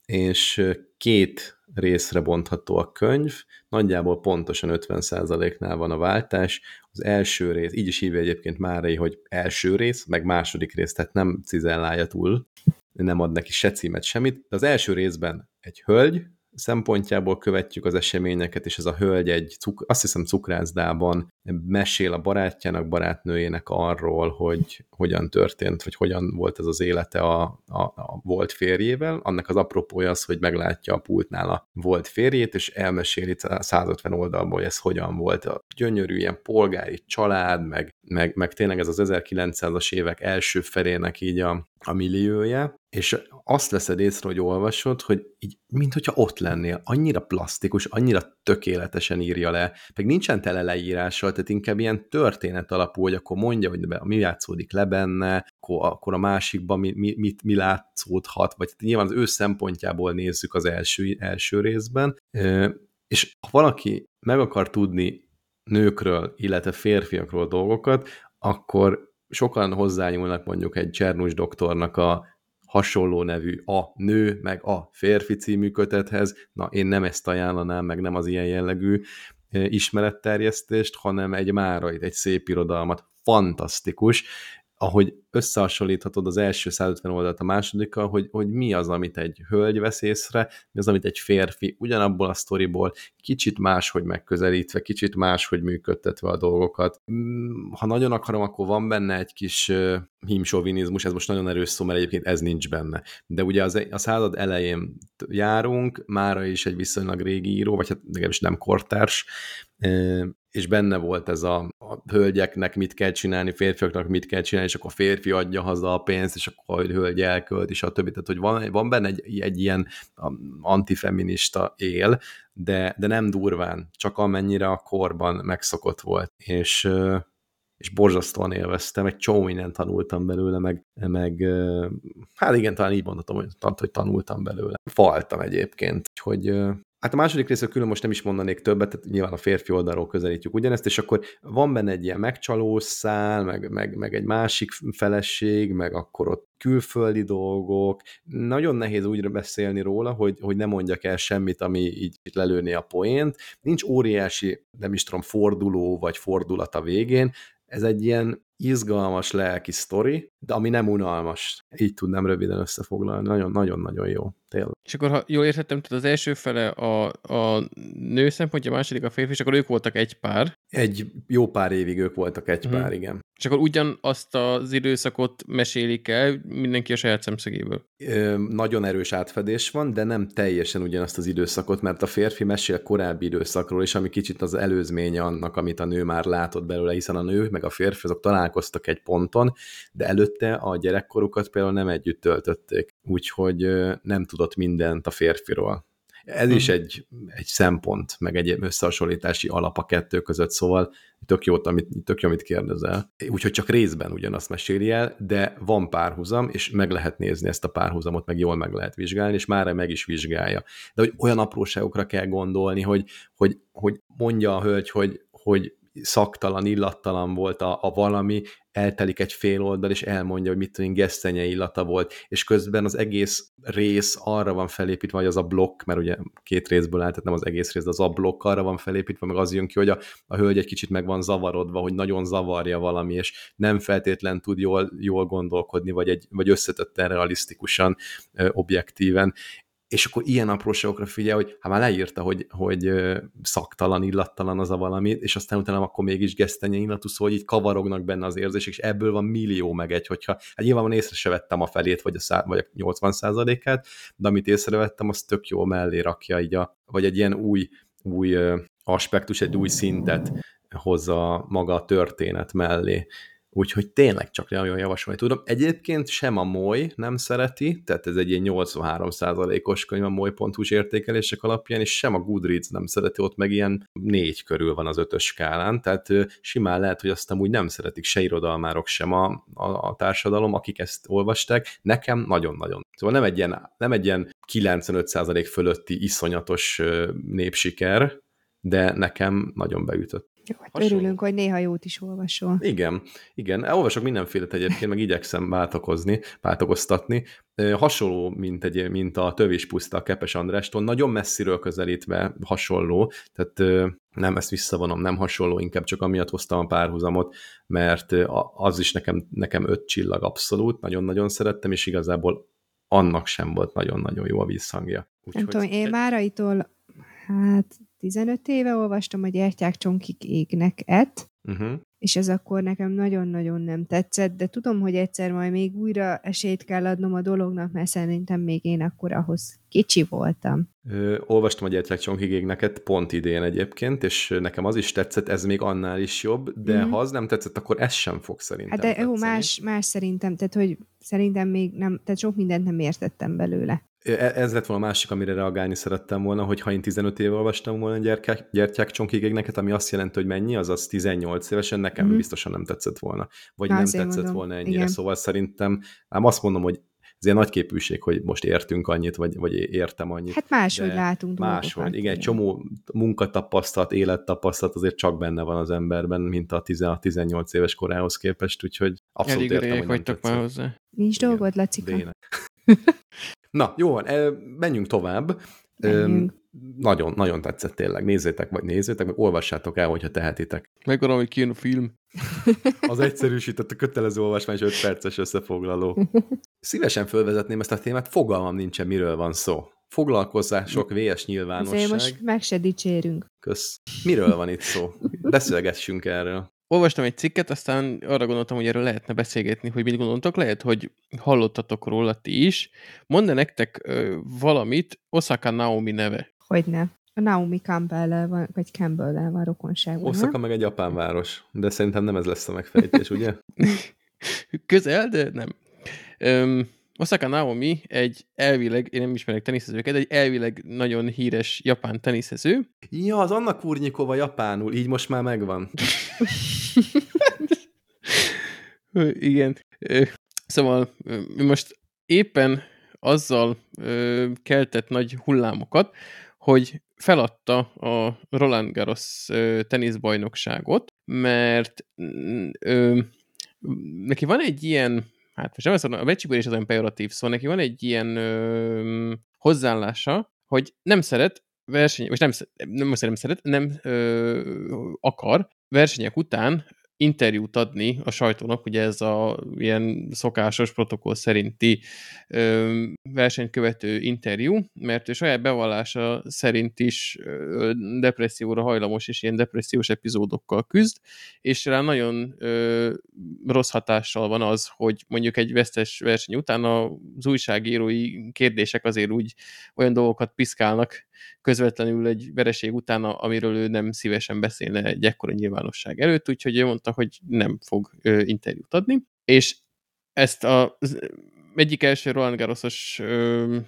és két részre bontható a könyv, nagyjából pontosan 50%-nál van a váltás. Az első rész, így is hívja egyébként Márai, hogy első rész, meg második rész, tehát nem cizellálja túl, nem ad neki se címet, semmit. De az első részben egy hölgy, szempontjából követjük az eseményeket, és ez a hölgy egy, azt hiszem cukrászdában mesél a barátjának, barátnőjének arról, hogy hogyan történt, vagy hogyan volt ez az élete a, a, a volt férjével. Annak az apropója az, hogy meglátja a pultnál a volt férjét, és elmeséli 150 oldalból, hogy ez hogyan volt. A gyönyörű ilyen polgári család, meg, meg, meg tényleg ez az 1900-as évek első felének így a, a milliója, és azt veszed észre, hogy olvasod, hogy így, mint hogyha ott lennél, annyira plastikus, annyira tökéletesen írja le, meg nincsen tele leírással, tehát inkább ilyen történet alapú, hogy akkor mondja, hogy be- mi játszódik le benne, akkor, akkor a másikban mi, mi, mit, mi látszódhat, vagy nyilván az ő szempontjából nézzük az első, első részben, és ha valaki meg akar tudni nőkről, illetve férfiakról dolgokat, akkor sokan hozzányúlnak mondjuk egy Csernus doktornak a hasonló nevű a nő, meg a férfi című kötethez. Na, én nem ezt ajánlanám, meg nem az ilyen jellegű ismeretterjesztést, hanem egy márait, egy szép irodalmat. Fantasztikus. Ahogy összehasonlíthatod az első 150 oldalt a másodikkal, hogy, hogy mi az, amit egy hölgy vesz észre, mi az, amit egy férfi ugyanabból a sztoriból kicsit máshogy megközelítve, kicsit máshogy működtetve a dolgokat. Mm, ha nagyon akarom, akkor van benne egy kis hímsovinizmus, ez most nagyon erős szó, mert egyébként ez nincs benne. De ugye az, a század elején járunk, mára is egy viszonylag régi író, vagy hát legalábbis nem kortárs, és benne volt ez a, hölgyeknek mit kell csinálni, férfiaknak mit kell csinálni, és akkor a férfi adja haza a pénzt, és akkor a hölgy elkölt, és a többi. Tehát, hogy van, van benne egy, egy ilyen antifeminista él, de, de nem durván, csak amennyire a korban megszokott volt. És, és borzasztóan élveztem, egy csomó mindent tanultam belőle, meg, meg hát igen, talán így mondhatom, hogy, hogy tanultam belőle. Faltam egyébként, hogy Hát a második részről külön most nem is mondanék többet, tehát nyilván a férfi oldalról közelítjük ugyanezt, és akkor van benne egy ilyen megcsalós szál, meg, meg, meg egy másik feleség, meg akkor ott külföldi dolgok. Nagyon nehéz úgy beszélni róla, hogy, hogy ne mondjak el semmit, ami így lelőni a poént. Nincs óriási, nem is tudom, forduló vagy fordulat a végén, ez egy ilyen izgalmas lelki sztori, de ami nem unalmas. Így tudnám röviden összefoglalni. Nagyon-nagyon-nagyon jó. Tényleg. És akkor, ha jól értettem, tehát az első fele a, a nő szempontja, a második a férfi, és akkor ők voltak egy pár. Egy jó pár évig ők voltak egy hmm. pár, igen. És akkor ugyanazt az időszakot mesélik el, mindenki a saját szemszögéből. Ö, nagyon erős átfedés van, de nem teljesen ugyanazt az időszakot, mert a férfi mesél korábbi időszakról, és ami kicsit az előzménye annak, amit a nő már látott belőle, hiszen a nő meg a férfi azok találkoztak egy ponton, de előtte a gyerekkorukat például nem együtt töltötték, úgyhogy nem tudott mindent a férfiról. Ez is mhm. egy, egy szempont, meg egy összehasonlítási alap a kettő között, szóval tök jó, amit, tök jó, amit kérdezel. Úgyhogy csak részben ugyanazt meséli el, de van párhuzam, és meg lehet nézni ezt a párhuzamot, meg jól meg lehet vizsgálni, és már meg is vizsgálja. De hogy olyan apróságokra kell gondolni, hogy, hogy, hogy mondja a hölgy, hogy, hogy szaktalan, illattalan volt a, a valami, eltelik egy fél oldal, és elmondja, hogy mit tudom, gesztenye illata volt, és közben az egész rész arra van felépítve, hogy az a blokk, mert ugye két részből áll, tehát nem az egész rész, de az a blokk arra van felépítve, meg az jön ki, hogy a, a hölgy egy kicsit meg van zavarodva, hogy nagyon zavarja valami, és nem feltétlen tud jól, jól gondolkodni, vagy, egy, vagy összetetten realisztikusan, objektíven, és akkor ilyen apróságokra figyel, hogy hát már leírta, hogy, hogy szaktalan, illattalan az a valami, és aztán utána akkor mégis gesztenye illatú, szóval így kavarognak benne az érzések, és ebből van millió meg egy, hogyha, hát nyilván észre se vettem a felét, vagy a, szá, vagy a 80 százalékát, de amit észrevettem, az tök jó mellé rakja így a, vagy egy ilyen új, új aspektus, egy új szintet hozza maga a történet mellé. Úgyhogy tényleg csak nagyon javasolni tudom. Egyébként sem a moly nem szereti, tehát ez egy ilyen 83%-os könyv a moly.hu értékelések alapján, és sem a Goodreads nem szereti, ott meg ilyen négy körül van az ötös skálán, tehát simán lehet, hogy azt úgy nem szeretik se irodalmárok, sem a, a, a társadalom, akik ezt olvasták. Nekem nagyon-nagyon. Szóval nem egy ilyen, nem egy ilyen 95% fölötti iszonyatos népsiker, de nekem nagyon beütött. Jó, hát örülünk, hogy néha jót is olvasol. Igen, igen. Olvasok mindenféle egyébként, meg igyekszem váltakozni, váltakoztatni. Hasonló, mint, egy, mint a Tövés puszta a Kepes Andrástól, nagyon messziről közelítve hasonló, tehát nem ezt visszavonom, nem hasonló, inkább csak amiatt hoztam a párhuzamot, mert az is nekem, nekem öt csillag abszolút, nagyon-nagyon szerettem, és igazából annak sem volt nagyon-nagyon jó a visszhangja. Úgy, nem tudom, én Máraitól hát 15 éve olvastam a Gyertyák csonkik égnek et, uh-huh. és ez akkor nekem nagyon-nagyon nem tetszett, de tudom, hogy egyszer majd még újra esélyt kell adnom a dolognak, mert szerintem még én akkor ahhoz kicsi voltam. Ö, olvastam a Gyertyák csonkik égnek pont idén egyébként, és nekem az is tetszett, ez még annál is jobb, de uh-huh. ha az nem tetszett, akkor ez sem fog szerintem Hát de jó, más, más szerintem, tehát hogy szerintem még nem, tehát sok mindent nem értettem belőle. E, ez lett volna a másik, amire reagálni szerettem volna, hogy ha én 15 éve olvastam volna gyertyák, gyertyák csonkigégneket, ami azt jelenti, hogy mennyi, azaz 18 évesen, nekem mm-hmm. biztosan nem tetszett volna. Vagy Há, nem tetszett mondom. volna ennyire. Igen. Szóval szerintem, ám azt mondom, hogy ez ilyen nagy képűség, hogy most értünk annyit, vagy, vagy értem annyit. Hát máshogy látunk Máshogy, igen, egy csomó munkatapasztalat, élettapasztalat azért csak benne van az emberben, mint a 16-18 éves korához képest, úgyhogy abszolút Elég értem, hogy vagytok már hozzá. Nincs dolgod, Lacika. Na, jó van, menjünk tovább. Menjünk. nagyon, nagyon tetszett tényleg. Nézzétek, vagy nézzétek, meg olvassátok el, hogyha tehetitek. Megvan, hogy kijön a film. Az egyszerűsített a kötelező olvasmány és 5 perces összefoglaló. Szívesen fölvezetném ezt a témát, fogalmam nincsen, miről van szó. Foglalkozzál sok VS nyilvánosság. Azért most meg se dicsérünk. Kösz. Miről van itt szó? Beszélgessünk erről. Olvastam egy cikket, aztán arra gondoltam, hogy erről lehetne beszélgetni, hogy mit gondoltok. Lehet, hogy hallottatok róla ti is. Mondd nektek ö, valamit Osaka Naomi neve. Hogyne. A Naomi campbell van, vagy campbell van rokonságban. Osaka meg egy japán város, de szerintem nem ez lesz a megfejtés, ugye? Közel, de nem. Öm, Osaka Naomi egy elvileg, én nem ismerek teniszezőket, egy elvileg nagyon híres japán teniszező. Ja, az Anna Kurnyikova japánul, így most már megvan. Igen. Szóval most éppen azzal keltett nagy hullámokat, hogy feladta a Roland Garros teniszbajnokságot, mert ö, neki van egy ilyen hát most nem azt mondom, a is az olyan pejoratív szó, neki van egy ilyen ö, hozzáállása, hogy nem szeret verseny, most nem, nem, nem szeret, nem ö, akar versenyek után interjút adni a sajtónak, ugye ez a ilyen szokásos protokoll szerinti ö, versenykövető interjú, mert ő saját bevallása szerint is ö, depresszióra hajlamos, és ilyen depressziós epizódokkal küzd, és rá nagyon ö, rossz hatással van az, hogy mondjuk egy vesztes verseny után az újságírói kérdések azért úgy olyan dolgokat piszkálnak közvetlenül egy vereség után, amiről ő nem szívesen beszélne egy ekkora nyilvánosság előtt, úgyhogy ő mondta, hogy nem fog ö, interjút adni, és ezt a egyik első Roland Garrosos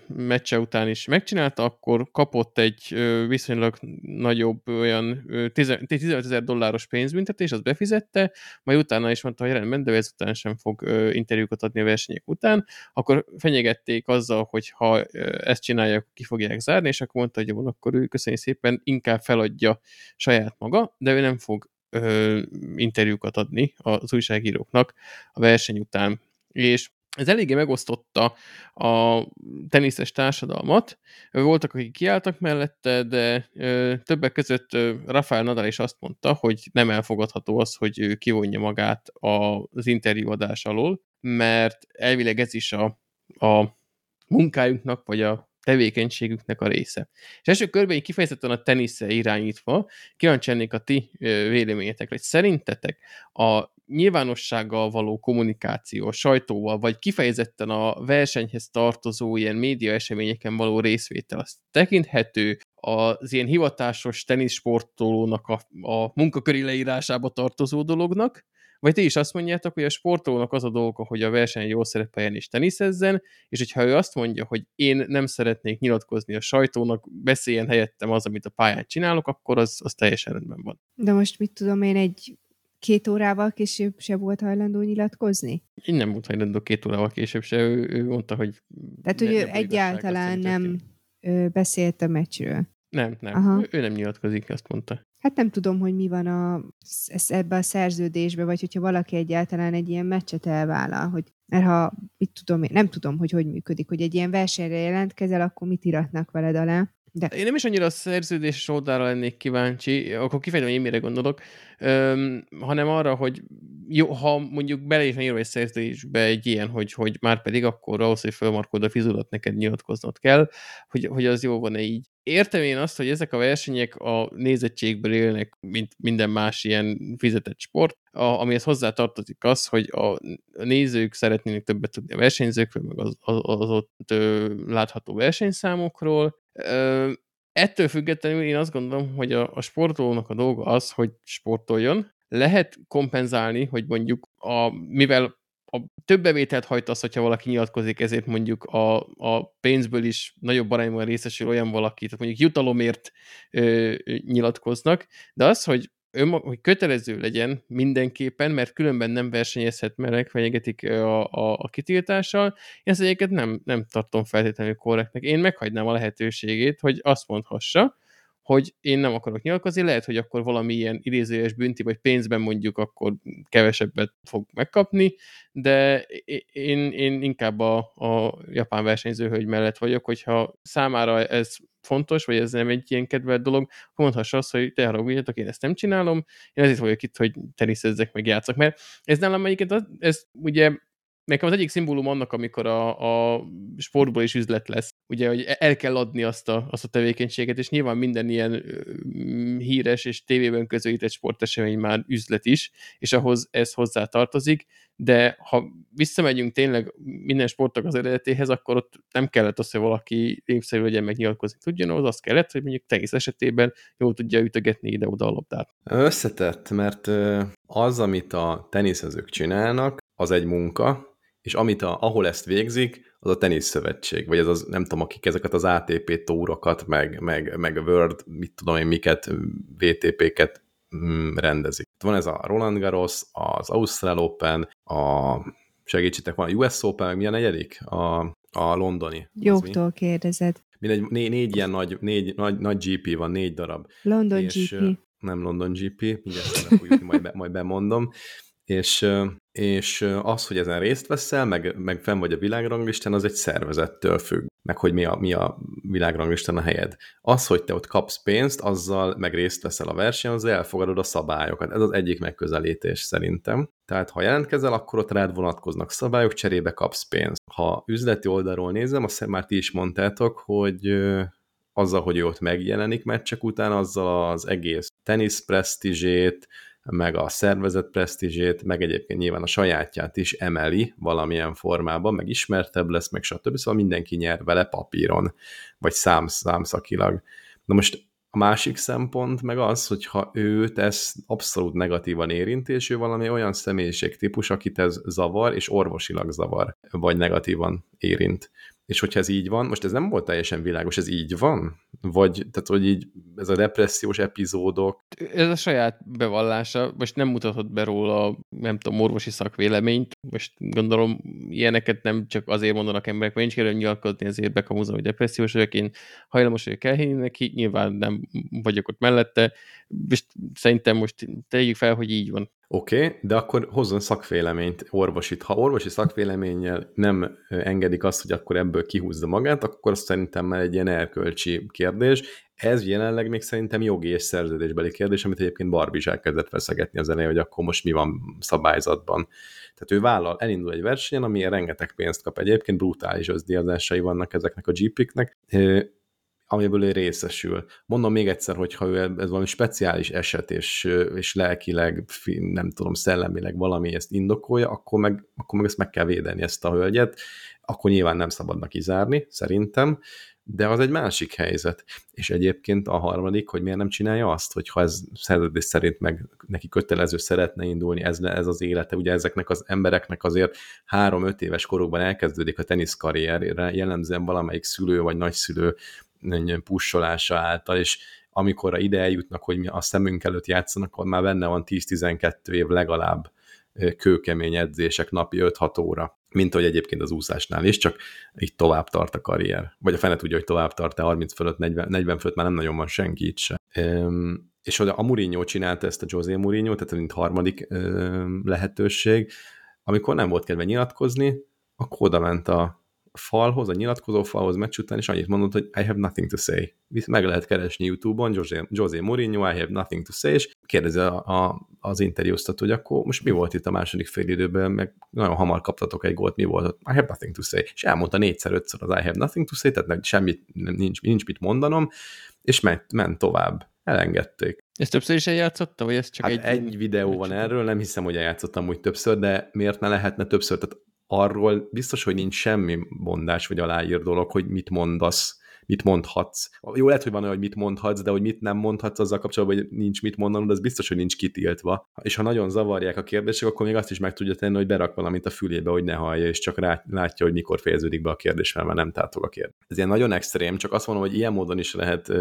meccse után is megcsinálta, akkor kapott egy ö, viszonylag nagyobb olyan ö, 15 ezer dolláros pénzbüntetés, azt befizette, majd utána is mondta, hogy rendben, de ezután sem fog ö, interjúkat adni a versenyek után, akkor fenyegették azzal, hogy ha ezt csinálják, ki fogják zárni, és akkor mondta, hogy jó, akkor ő köszönjük szépen, inkább feladja saját maga, de ő nem fog ö, interjúkat adni az újságíróknak a verseny után. És ez eléggé megosztotta a teniszes társadalmat. Voltak, akik kiálltak mellette, de ö, többek között ö, Rafael Nadal is azt mondta, hogy nem elfogadható az, hogy ő kivonja magát az interjúadás alól, mert elvileg ez is a, a munkájunknak, vagy a tevékenységüknek a része. És első körben így kifejezetten a tenisze irányítva, kíváncsi a ti véleményetekre, hogy szerintetek a nyilvánossággal való kommunikáció, sajtóval, vagy kifejezetten a versenyhez tartozó ilyen média eseményeken való részvétel, az tekinthető az ilyen hivatásos teniszsportolónak a, a munkaköri leírásába tartozó dolognak, vagy ti is azt mondjátok, hogy a sportolónak az a dolga, hogy a verseny jól szerepeljen és teniszezzen, és hogyha ő azt mondja, hogy én nem szeretnék nyilatkozni a sajtónak, beszéljen helyettem az, amit a pályán csinálok, akkor az, az teljesen rendben van. De most mit tudom én, egy két órával később se volt hajlandó nyilatkozni? Én nem volt hajlandó két órával később se, ő, ő mondta, hogy... Tehát, hogy ő egyáltalán nem beszélt a meccsről. Nem, nem. Aha. Ő, ő nem nyilatkozik, azt mondta. Hát nem tudom, hogy mi van a, ebbe a szerződésbe, vagy hogyha valaki egyáltalán egy ilyen meccset elvállal, hogy mert ha, mit tudom nem tudom, hogy hogy működik, hogy egy ilyen versenyre jelentkezel, akkor mit iratnak veled alá. De... Én nem is annyira a szerződés oldalra lennék kíváncsi, akkor kifejtem, hogy én mire gondolok, öm, hanem arra, hogy jó, ha mondjuk bele is írva egy szerződésbe egy ilyen, hogy, hogy már pedig akkor ahhoz, hogy fölmarkod a fizulat, neked nyilatkoznod kell, hogy, hogy az jó van-e így. Értem én azt, hogy ezek a versenyek a nézettségből élnek, mint minden más ilyen fizetett sport, a, amihez hozzá tartozik az, hogy a nézők szeretnének többet tudni a versenyzőkről, meg az, az, az ott ö, látható versenyszámokról, ettől függetlenül én azt gondolom, hogy a, a sportolónak a dolga az, hogy sportoljon. Lehet kompenzálni, hogy mondjuk a, mivel a több bevételt hajtasz, hogyha valaki nyilatkozik, ezért mondjuk a, a pénzből is nagyobb arányban részesül olyan valaki, tehát mondjuk jutalomért ö, nyilatkoznak, de az, hogy önmag, hogy kötelező legyen mindenképpen, mert különben nem versenyezhet, mert megfenyegetik a, a, a kitiltással. Én ezt egyébként nem, nem tartom feltétlenül korrektnek. Én meghagynám a lehetőségét, hogy azt mondhassa, hogy én nem akarok nyilatkozni, lehet, hogy akkor valami ilyen idézőjes bünti, vagy pénzben mondjuk akkor kevesebbet fog megkapni, de én, én inkább a, a japán versenyzőhölgy mellett vagyok, hogyha számára ez fontos, vagy ez nem egy ilyen kedvelt dolog, mondhassa azt, hogy te haragudjatok, én ezt nem csinálom, én ezért vagyok itt, hogy teniszezzek, meg játszak, mert ez nálam egyiket, ez ugye nekem az egyik szimbólum annak, amikor a, a sportból is üzlet lesz, ugye, hogy el kell adni azt a, azt a tevékenységet, és nyilván minden ilyen híres és tévében közvetített sportesemény már üzlet is, és ahhoz ez hozzá tartozik, de ha visszamegyünk tényleg minden sportok az eredetéhez, akkor ott nem kellett az, hogy valaki népszerű legyen megnyilatkozni tudjon, az azt kellett, hogy mondjuk tenisz esetében jól tudja ütögetni ide-oda a labdát. Összetett, mert az, amit a teniszezők csinálnak, az egy munka, és amit a, ahol ezt végzik, az a teniszszövetség, vagy ez az, nem tudom, akik ezeket az ATP tórokat, meg, meg, meg a World, mit tudom én, miket, VTP-ket mm, rendezik. Van ez a Roland Garros, az Ausztrál Open, a segítsetek, van a US Open, meg mi a negyedik? A, a londoni. Jóktól kérdezed. Mindegy, né, négy ilyen nagy, négy, nagy, nagy GP van, négy darab. London és, GP. Nem London GP, mindjárt majd, be, majd bemondom. És és az, hogy ezen részt veszel, meg, meg fenn vagy a világranglistán, az egy szervezettől függ, meg hogy mi a, mi a világranglistán a helyed. Az, hogy te ott kapsz pénzt, azzal meg részt veszel a versenyen, az elfogadod a szabályokat. Ez az egyik megközelítés szerintem. Tehát ha jelentkezel, akkor ott rád vonatkoznak szabályok, cserébe kapsz pénzt. Ha üzleti oldalról nézem, azt már ti is mondtátok, hogy azzal, hogy ő ott megjelenik meccsek után, azzal az egész tenisz presztízsét, meg a szervezet presztízsét, meg egyébként nyilván a sajátját is emeli valamilyen formában, meg ismertebb lesz, meg stb. Szóval mindenki nyer vele papíron, vagy szám, számszakilag. Na most a másik szempont meg az, hogyha őt ez abszolút negatívan érint, és ő valami olyan személyiségtípus, akit ez zavar, és orvosilag zavar, vagy negatívan érint. És hogyha ez így van, most ez nem volt teljesen világos, ez így van? Vagy, tehát, hogy így ez a depressziós epizódok? Ez a saját bevallása, most nem mutatott be róla, nem tudom, orvosi szakvéleményt, most gondolom ilyeneket nem csak azért mondanak emberek, mert nincs kell nyilatkozni, ezért bekamúzom, hogy depressziós vagyok, én hajlamos vagyok elhinni neki, nyilván nem vagyok ott mellette, és szerintem most tegyük fel, hogy így van. Oké, okay, de akkor hozzon szakvéleményt, orvosit. Ha orvosi szakvéleménnyel nem engedik azt, hogy akkor ebből kihúzza magát, akkor szerintem már egy ilyen erkölcsi kérdés. Ez jelenleg még szerintem jogi és szerződésbeli kérdés, amit egyébként Barbie elkezdett feszegetni az elején, hogy akkor most mi van szabályzatban. Tehát ő vállal, elindul egy versenyen, ami rengeteg pénzt kap egyébként, brutális özdíjazásai vannak ezeknek a GP-knek, amiből ő részesül. Mondom még egyszer, hogy ha ő ez valami speciális eset, és, és lelkileg, nem tudom, szellemileg valami ezt indokolja, akkor meg, akkor meg ezt meg kell védeni, ezt a hölgyet, akkor nyilván nem szabadnak kizárni, szerintem, de az egy másik helyzet. És egyébként a harmadik, hogy miért nem csinálja azt, hogy ha ez szerződés szerint meg neki kötelező szeretne indulni, ez, ez az élete, ugye ezeknek az embereknek azért három-öt éves korukban elkezdődik a teniszkarrierére, jellemzően valamelyik szülő vagy nagyszülő pussolása által, és amikor ide eljutnak, hogy mi a szemünk előtt játszanak, akkor már benne van 10-12 év legalább kőkemény edzések napi 5-6 óra, mint ahogy egyébként az úszásnál is, csak így tovább tart a karrier. Vagy a fene tudja, hogy tovább tart, 30 fölött, 40, 40 fölött már nem nagyon van senki itt se. Üm, és hogy a Mourinho csinálta ezt a José Mourinho, tehát mint harmadik üm, lehetőség, amikor nem volt kedve nyilatkozni, akkor oda ment a falhoz, a nyilatkozó falhoz meccs után, és annyit mondott, hogy I have nothing to say. Meg lehet keresni YouTube-on, José, José Mourinho, I have nothing to say, és kérdezi a, a, az interjúztat, hogy akkor most mi volt itt a második fél időben, meg nagyon hamar kaptatok egy gólt, mi volt? I have nothing to say. És elmondta négyszer-ötször az I have nothing to say, tehát semmit, nincs, nincs mit mondanom, és ment, ment tovább. Elengedték. Ez többször is eljátszotta, vagy ez csak hát egy... egy videó van erről, nem hiszem, hogy eljátszottam úgy többször, de miért ne lehetne többször? Tehát arról biztos, hogy nincs semmi mondás vagy aláír dolog, hogy mit mondasz mit mondhatsz. Jó, lehet, hogy van olyan, hogy mit mondhatsz, de hogy mit nem mondhatsz azzal kapcsolatban, hogy nincs mit mondanod, az biztos, hogy nincs kitiltva. És ha nagyon zavarják a kérdések, akkor még azt is meg tudja tenni, hogy berak valamit a fülébe, hogy ne hallja, és csak rá, látja, hogy mikor fejeződik be a kérdés, mert már nem tátog a kérdés. Ez ilyen nagyon extrém, csak azt mondom, hogy ilyen módon is lehet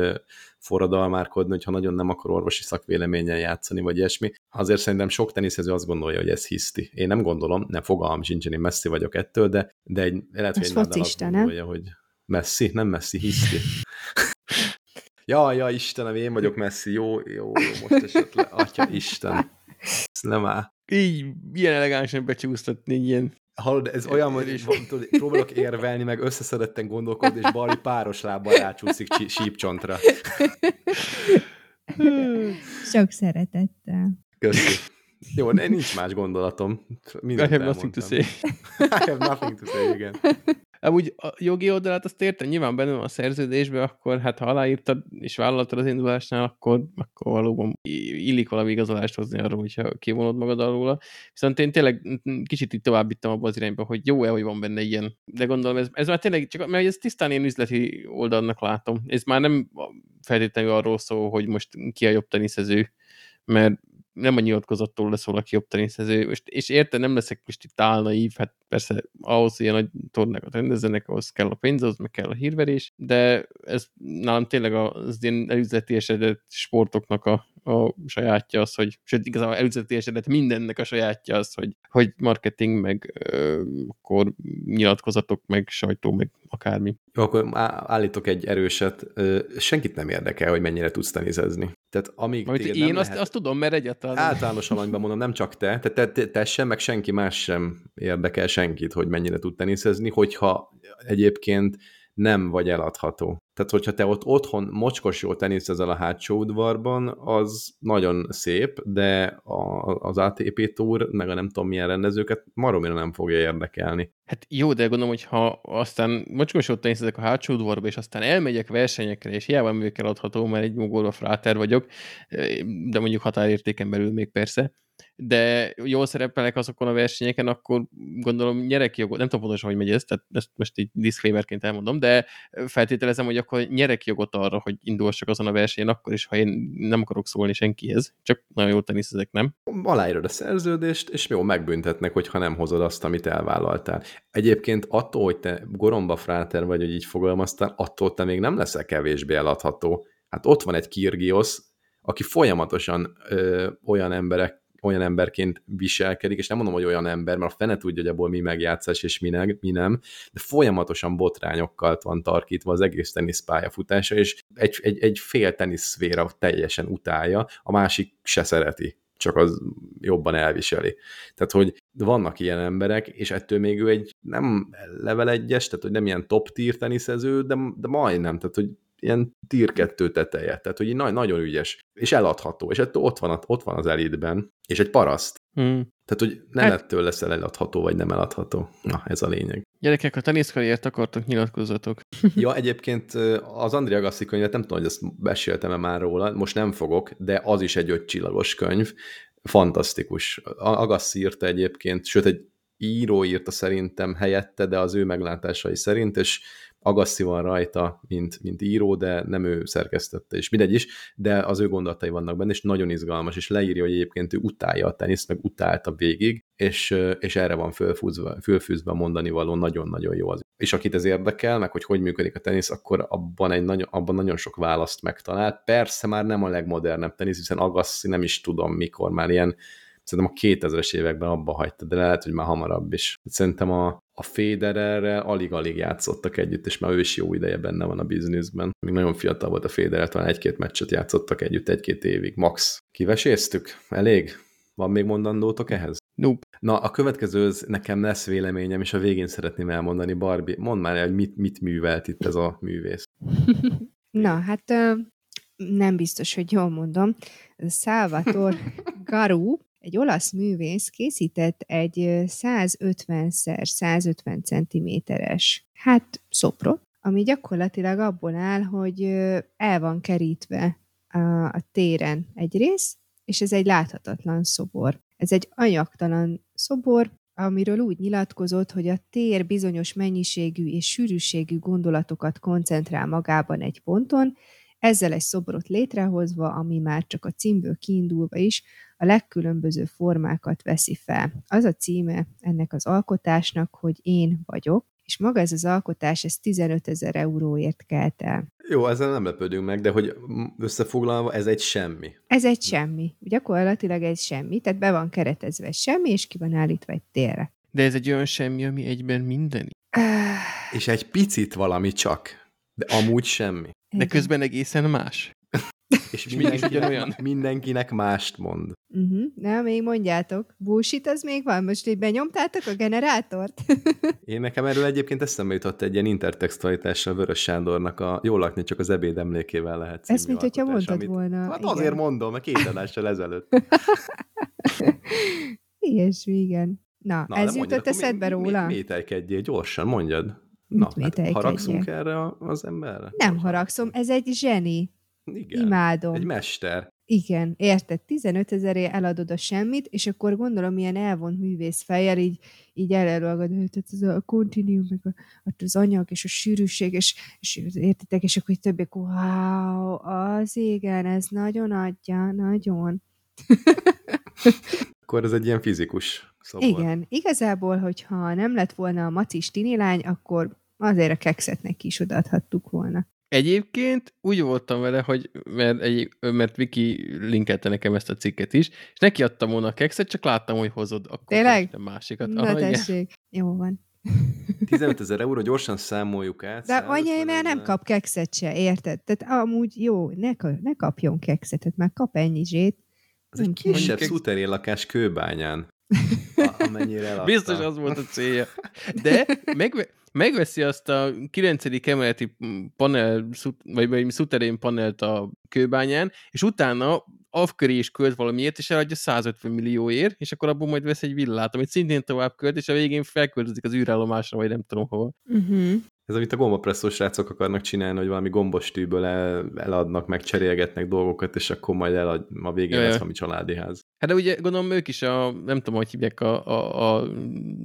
forradalmárkodni, hogyha nagyon nem akar orvosi szakvéleménnyel játszani, vagy ilyesmi. Azért szerintem sok teniszező azt gondolja, hogy ez hiszti. Én nem gondolom, nem fogalmam sincs, én messzi vagyok ettől, de, de egy, lehet, hogy egy azt gondolja, hogy Messi, nem Messi, hiszti. ja, ja, Istenem, én vagyok Messi, jó, jó, jó most esett le. Atya Isten. Ez nem áll. Így, ilyen elegánsan becsúsztatni ilyen Hallod, ez olyan, hogy próbálok érvelni, meg összeszedetten gondolkodni, és Bali páros lábbal rácsúszik sípcsontra. Sok szeretettel. Köszönöm. Jó, nincs más gondolatom. Mindent I have nothing to say. I have nothing to say, igen. Amúgy a jogi oldalát azt értem, nyilván benne van a szerződésben, akkor hát ha aláírtad és vállaltad az indulásnál, akkor, akkor valóban illik valami igazolást hozni arról, hogyha kivonod magad alól. Viszont én tényleg kicsit itt tovább vittem abba az irányba, hogy jó-e, hogy van benne ilyen. De gondolom, ez, ez már tényleg csak, mert ez tisztán én üzleti oldalnak látom. Ez már nem feltétlenül arról szól, hogy most ki a jobb teniszező, mert nem a nyilatkozattól lesz valaki jobb teniszező, és, és érte, nem leszek most itt álnaív, hát persze ahhoz, ilyen nagy tornákat rendezzenek, ahhoz kell a pénz, ahhoz meg kell a hírverés, de ez nálam tényleg az ilyen előzeti esedett sportoknak a, a sajátja az, hogy, sőt igazából előzeti esedett mindennek a sajátja az, hogy, hogy marketing, meg ö, akkor nyilatkozatok, meg sajtó, meg akármi. Jó, akkor állítok egy erőset. Senkit nem érdekel, hogy mennyire tudsz tenizezni. Tehát amíg Amit én nem azt, lehet, azt tudom, mert egyáltalán... Általános alanyban mondom, nem csak te, te, te, te, te sem, meg senki más sem érdekel senkit, hogy mennyire tud teniszezni, hogyha egyébként nem vagy eladható. Tehát, hogyha te ott otthon mocskos jó teniszezel a hátsó udvarban, az nagyon szép, de a, az ATP Tour, meg a nem tudom milyen rendezőket maromira nem fogja érdekelni. Hát jó, de gondolom, hogy ha aztán mocskos jó teniszezek a hátsó udvarba, és aztán elmegyek versenyekre, és hiába művek eladható, mert egy mogorva fráter vagyok, de mondjuk határértéken belül még persze, de jól szerepelnek azokon a versenyeken, akkor gondolom nyerek jogot, nem tudom pontosan, hogy megy ez, tehát ezt most így disclaimerként elmondom, de feltételezem, hogy akkor nyerek jogot arra, hogy indulsak azon a versenyen, akkor is, ha én nem akarok szólni senkihez, csak nagyon jól teniszezek, nem? Aláírod a szerződést, és jó, megbüntetnek, hogyha nem hozod azt, amit elvállaltál. Egyébként attól, hogy te goromba fráter vagy, hogy így fogalmaztál, attól te még nem leszel kevésbé eladható. Hát ott van egy Kirgiosz, aki folyamatosan ö, olyan emberek olyan emberként viselkedik, és nem mondom, hogy olyan ember, mert a fene tudja, hogy abból mi megjátszás és mi, ne, mi nem, de folyamatosan botrányokkal van tarkítva az egész teniszpályafutása, és egy, egy, egy fél teniszszféra teljesen utálja, a másik se szereti csak az jobban elviseli. Tehát, hogy vannak ilyen emberek, és ettől még ő egy nem level egyes, tehát, hogy nem ilyen top tier teniszező, de, de majdnem, tehát, hogy ilyen tier 2 teteje, tehát hogy na nagyon ügyes, és eladható, és ettől ott van, ott van az elitben, és egy paraszt. Hmm. Tehát, hogy nem hát... ettől leszel eladható, vagy nem eladható. Na, ez a lényeg. Gyerekek, a teniszkarriert akartok, nyilatkozatok. ja, egyébként az Andrea Gassi könyvet, nem tudom, hogy ezt beséltem-e már róla, most nem fogok, de az is egy ötcsillagos könyv, fantasztikus. Agassi írta egyébként, sőt, egy író írta szerintem helyette, de az ő meglátásai szerint, és Agassi van rajta, mint, mint író, de nem ő szerkesztette, és mindegy is, de az ő gondolatai vannak benne, és nagyon izgalmas, és leírja, hogy egyébként ő utálja a teniszt, meg utálta végig, és, és erre van fölfűzve, fölfűzve mondani való, nagyon-nagyon jó az. És akit ez érdekel, meg hogy hogy működik a tenisz, akkor abban, egy nagyon, abban nagyon sok választ megtalált. Persze már nem a legmodernebb tenisz, hiszen Agassi nem is tudom mikor, már ilyen szerintem a 2000-es években abba hagyta, de lehet, hogy már hamarabb is. Szerintem a, a Federerrel alig-alig játszottak együtt, és már ő is jó ideje benne van a bizniszben. Még nagyon fiatal volt a Federer, talán egy-két meccset játszottak együtt egy-két évig, max. Kiveséztük? Elég? Van még mondandótok ehhez? Nope. Na, a következő az nekem lesz véleményem, és a végén szeretném elmondani, Barbie, mondd már el, hogy mit, mit művelt itt ez a művész. Na, hát nem biztos, hogy jól mondom. Salvatore Garu egy olasz művész készített egy 150x150 cm-es, hát szoprot, ami gyakorlatilag abból áll, hogy el van kerítve a, a téren egy rész, és ez egy láthatatlan szobor. Ez egy anyagtalan szobor, amiről úgy nyilatkozott, hogy a tér bizonyos mennyiségű és sűrűségű gondolatokat koncentrál magában egy ponton, ezzel egy szobrot létrehozva, ami már csak a címből kiindulva is a legkülönböző formákat veszi fel. Az a címe ennek az alkotásnak, hogy én vagyok, és maga ez az alkotás, ez 15 ezer euróért kelt el. Jó, ezzel nem lepődünk meg, de hogy összefoglalva ez egy semmi. Ez egy semmi. Gyakorlatilag egy semmi, tehát be van keretezve semmi, és ki van állítva egy térre. De ez egy olyan semmi, ami egyben minden. és egy picit valami csak, de amúgy semmi. De közben egészen más. És, mégis ugyanolyan. mindenkinek mást mond. Uh-huh. Na, még mondjátok. Bullshit az még van? Most így benyomtátok a generátort? Én nekem erről egyébként eszembe jutott egy ilyen intertextualitásra Vörös Sándornak a Jól lakni csak az ebéd emlékével lehet Ezt, mint hogyha mondtad volna. Hát igen. azért mondom, mert két adással ezelőtt. Ilyesmi, igen. Na, Na, ez mondjad, jutott mi- eszedbe mi- róla? Mi, gyorsan, mondjad. Na, hát haragszunk erre az emberre? Nem haragszom, ez egy zseni. Igen. Imádom. Egy mester. Igen, érted? 15 ezerért eladod a semmit, és akkor gondolom ilyen elvont művész fejjel így, így elragad, tehát ez a continuum, meg a, ott az anyag, és a sűrűség, és, és értitek, és akkor így többiek, wow, az igen, ez nagyon adja, nagyon. Akkor ez egy ilyen fizikus szobor. Igen, igazából, hogyha nem lett volna a macis tinilány, akkor azért a kekszet neki is odaadhattuk volna. Egyébként úgy voltam vele, hogy mert, egy, mert Viki linkelte nekem ezt a cikket is, és neki adtam volna a kekszet, csak láttam, hogy hozod akkor Tényleg? a másikat. Na Aha, igen. tessék, jó van. 15 ezer euró, gyorsan számoljuk át. De anyai 150 már nem kap kekszet se, érted? Tehát amúgy jó, ne, ne kapjon kekszetet, már kap ennyi zsét. Ez egy kisebb Mondjuk- szuterén lakás kőbányán. Amennyire eladta. Biztos az volt a célja. De megve, megveszi azt a 9. emeleti panel, vagy, vagy szuterén panelt a kőbányán, és utána afköri is költ valamiért, és eladja 150 millióért, és akkor abból majd vesz egy villát, amit szintén tovább költ, és a végén felköltözik az űrállomásra, vagy nem tudom hova. Uh-huh. Ez amit a gombapresszós srácok akarnak csinálni, hogy valami gombostűből el, eladnak, meg cserélgetnek dolgokat, és akkor majd elad, a végén lesz valami családi ház. Hát de ugye gondolom ők is a, nem tudom, hogy hívják a, a, a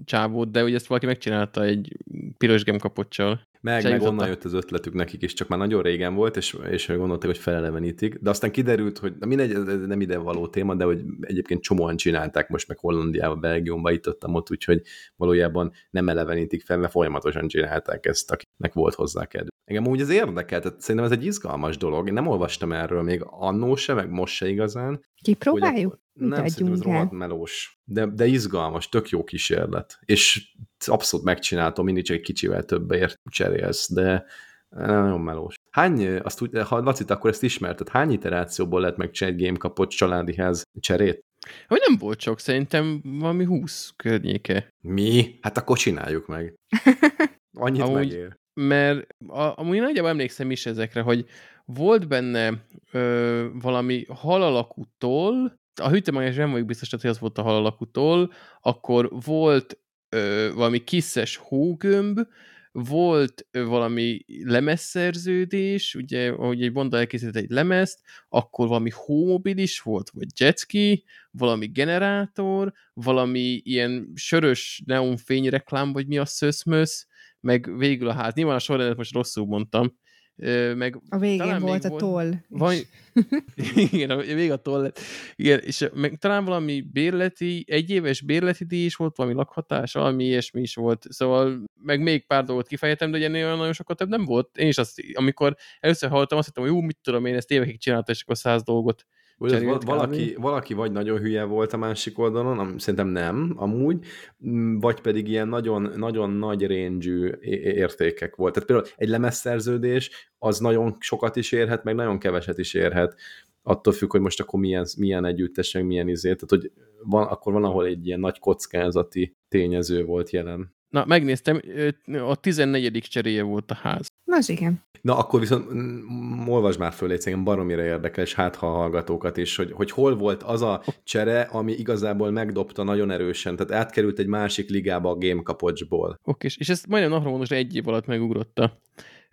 csávót, de ugye ezt valaki megcsinálta egy piros gemkapocsal. Meg, meg onnan jött az ötletük nekik is, csak már nagyon régen volt, és, és gondolták, hogy felelevenítik. De aztán kiderült, hogy na mindegy, ez nem ide való téma, de hogy egyébként csomóan csinálták most meg Hollandiába, Belgiumba, itt ott, ott úgyhogy valójában nem elevenítik fel, mert folyamatosan csinálták ezt, akiknek volt hozzá kedv. Engem úgy ez érdekel, tehát szerintem ez egy izgalmas dolog. Én nem olvastam erről még annó se, meg most se igazán. Kipróbáljuk? Mit nem, szerintem ez adjunk el? rohadt melós. De, de izgalmas, tök jó kísérlet. És abszolút megcsináltam, mindig csak egy kicsivel többért cserélsz, de nagyon melós. Hány, azt úgy, ha Laci, akkor ezt ismerted, hány iterációból lehet megcsinálni egy game kapott családi ház cserét? Hogy nem volt sok, szerintem valami 20 környéke. Mi? Hát akkor csináljuk meg. Annyit Amúgy- megér. Mert a, amúgy nagyjából emlékszem is ezekre, hogy volt benne ö, valami hal alakú toll, a hűtőmágás nem vagyok biztos, hogy az volt a hal alakú toll, akkor volt ö, valami kiszes hógömb, volt valami lemezszerződés, ugye, ahogy egy Bonda elkészített egy lemezt, akkor valami hómobil is volt, vagy jetski, valami generátor, valami ilyen sörös neonfényreklám, vagy mi a szöszmösz, meg végül a ház. Nyilván a sorrendet most rosszul mondtam, meg A végén Talán volt a toll. van, igen, a- még a tollet. Igen, és meg talán valami bérleti, egy éves bérleti díj is volt, valami lakhatás, valami ilyesmi is volt. Szóval meg még pár dolgot kifejtem, de ugye ennél nagyon sokkal több nem volt. Én is azt, amikor először hallottam, azt hittem, hogy jó, mit tudom én, ezt évekig csináltam, és akkor száz dolgot. Cserélt val- valaki, valaki vagy nagyon hülye volt a másik oldalon, am- szerintem nem, amúgy, vagy pedig ilyen nagyon, nagyon nagy range értékek volt. Tehát például egy lemezszerződés, az nagyon sokat is érhet, meg nagyon keveset is érhet, attól függ, hogy most akkor milyen, milyen együttes, meg milyen izé. Tehát, hogy van, akkor van, ahol egy ilyen nagy kockázati tényező volt jelen. Na, megnéztem, a 14. cseréje volt a ház. Az igen. Na, akkor viszont mm, olvasd már föl, engem baromira érdekel, és hát ha a hallgatókat is, hogy, hogy hol volt az a csere, ami igazából megdobta nagyon erősen, tehát átkerült egy másik ligába a game kapocsból. Oké, és- és ezt majdnem napra most egy év alatt megugrotta.